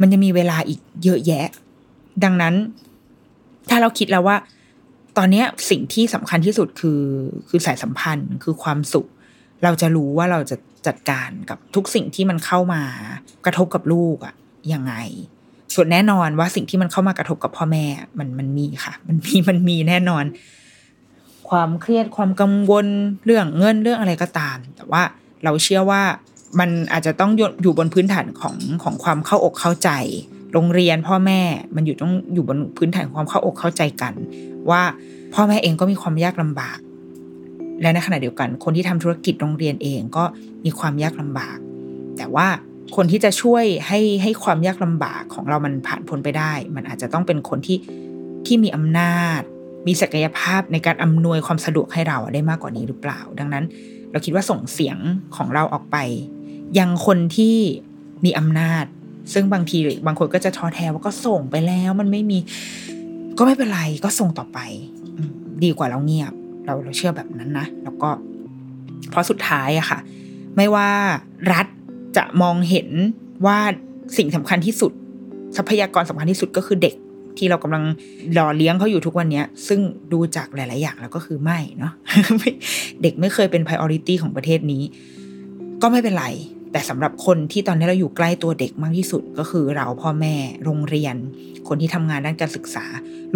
มันจะมีเวลาอีกเยอะแยะ ดังนั้น ถ้าเราคิดแล้วว่า ตอนนี้สิ่งที่สำคัญที่สุดคือคือสายสัมพันธ์คือความสุข เราจะรู้ว่าเราจะจัดการกับทุกสิ่งที่มันเข้ามากระทบกับลูกอะยังไง ส่วนแน่นอนว่าสิ่งที่มันเข้ามากระทบกับพ่อแม่มันมันมีค่ะ มันมีมันมีแน่นอน ความเครียดความกังวลเรื่องเงินเรื่องอะไรก็ตาม แต่ว่าเราเชื่อว่ามันอาจจะต้องอยู่บนพื้นฐานของของความเข้าอกเข้าใจ โรงเรียนพ่อแม่มันอยู่ต้องอยู่บนพื้นฐานความเข้าอกเข้าใจกัน ว่าพ่อแม่เองก็มีความยากลำบาก และในขณะเดียวกัน คนที่ทำธุรกิจโรงเรียนเองก็มีความยากลำบาก แต่ว่าคนที่จะช่วยให้ให้ความยากลำบากของเรามันผ่านพ้นไปได้ มันอาจจะต้องเป็นคนที่ที่มีอำนาจ มีศักยภาพในการอำนวยความสะดวกให้เราได้มากกว่านี้หรือเปล่า ดังนั้น เราคิดว่าส่งเสียงของเราออกไป ยังคนที่มีอำนาจ ซึ่งบางทีบางคนก็จะท้อแท้ว่าก็ส่งไปแล้วมันไม่มีก็ไม่เป็นไรก็ส่งต่อไปดีกว่าเราเงียบ เราเราเชื่อแบบนั้นนะแล้วก็เพราะสุดท้ายอะค่ะ ไม่ว่ารัฐจะมองเห็นว่าสิ่งสำคัญที่สุด ทรัพยากรสำคัญที่สุดก็คือเด็กที่เรากำลังหล่อเลี้ยงเขาอยู่ทุกวันเนี้ยซึ่งดูจากหลาย ๆ อย่างแล้วก็คือไม่เนาะเด็กไม่เคยเป็น priority ของประเทศนี้ ก็ไม่เป็นไร แต่สำหรับคนที่ตอนนี้เราอยู่ใกล้ตัวเด็กมากที่สุดก็คือเราพ่อแม่โรงเรียน คนที่ทำงานด้านการศึกษา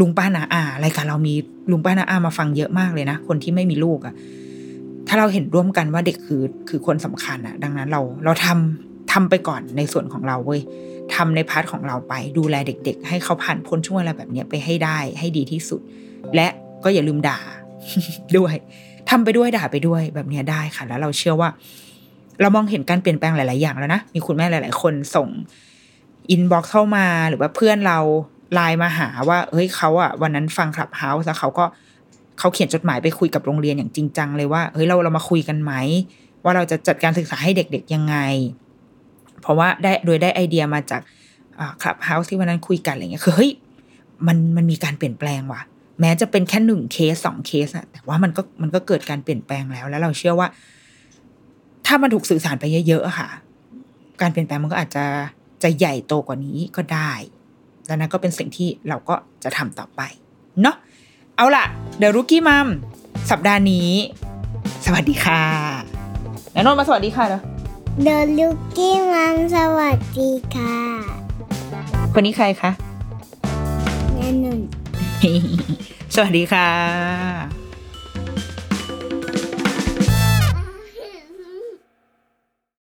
ลุงป้านาอารายการเรามีลุงป้านาอามาฟังเยอะมากเลยนะ คนที่ไม่มีลูกอะถ้าเราเห็นร่วมกันว่าเด็กคือคือคนสำคัญอะดังนั้นเราเราทำทำไปก่อนในส่วนของเราเว้ยทำในพาร์ทของเราไปดูแลเด็ก ๆ ให้เขาผ่านพ้นช่วงเวลาแบบนี้ไปให้ได้ให้ดีที่สุด และก็อย่าลืมด่าด้วยทำไปด้วยด่าไปด้วยแบบนี้ได้ค่ะ แล้วเราเชื่อว่า เรามองเห็นการเปลี่ยนแปลงหลาย ๆ อย่างแล้วนะ มีคุณแม่หลาย ๆ คนส่ง inbox เข้ามาหรือว่าเพื่อนเราไลน์มาหาว่า เฮ้ยเขาอะวันนั้นฟัง Clubhouse แล้วเขาก็เขาเขียนจดหมายไปคุยกับโรงเรียนอย่างจริงจังเลยว่าเฮ้ยเราเรามาคุยกันไหม ว่าเราจะจัดการศึกษาให้เด็ก ๆ ยังไง เพราะว่าได้โดยได้ไอเดียมาจากคลับเฮาส์ที่วันนั้นคุยกันอะไรเงี้ยคือเฮ้ยมันมันมีการเปลี่ยนแปลงว่ะ แม้จะเป็นแค่หนึ่งเคสสองเคสอะแต่ว่ามันก็มันก็เกิดการเปลี่ยนแปลงแล้ว แล้วเราเชื่อว่า ถ้ามันถูกสื่อสารไปเยอะๆอะค่ะ การเปลี่ยนแปลงมันก็อาจจะจะใหญ่โตกว่านี้ก็ได้และนั่นก็เป็นสิ่งที่เราก็จะทำต่อไปเนาะเอาล่ะเด e r รุกี้มัมสัปดาห์นี้ สวัสดีค่ะแนนนท์มาสวัสดีค่ะเด้อเดอะลูกกี้มัมสวัสดีค่ะคนนี้ใครคะแน่นอนสวัสดีค่ะ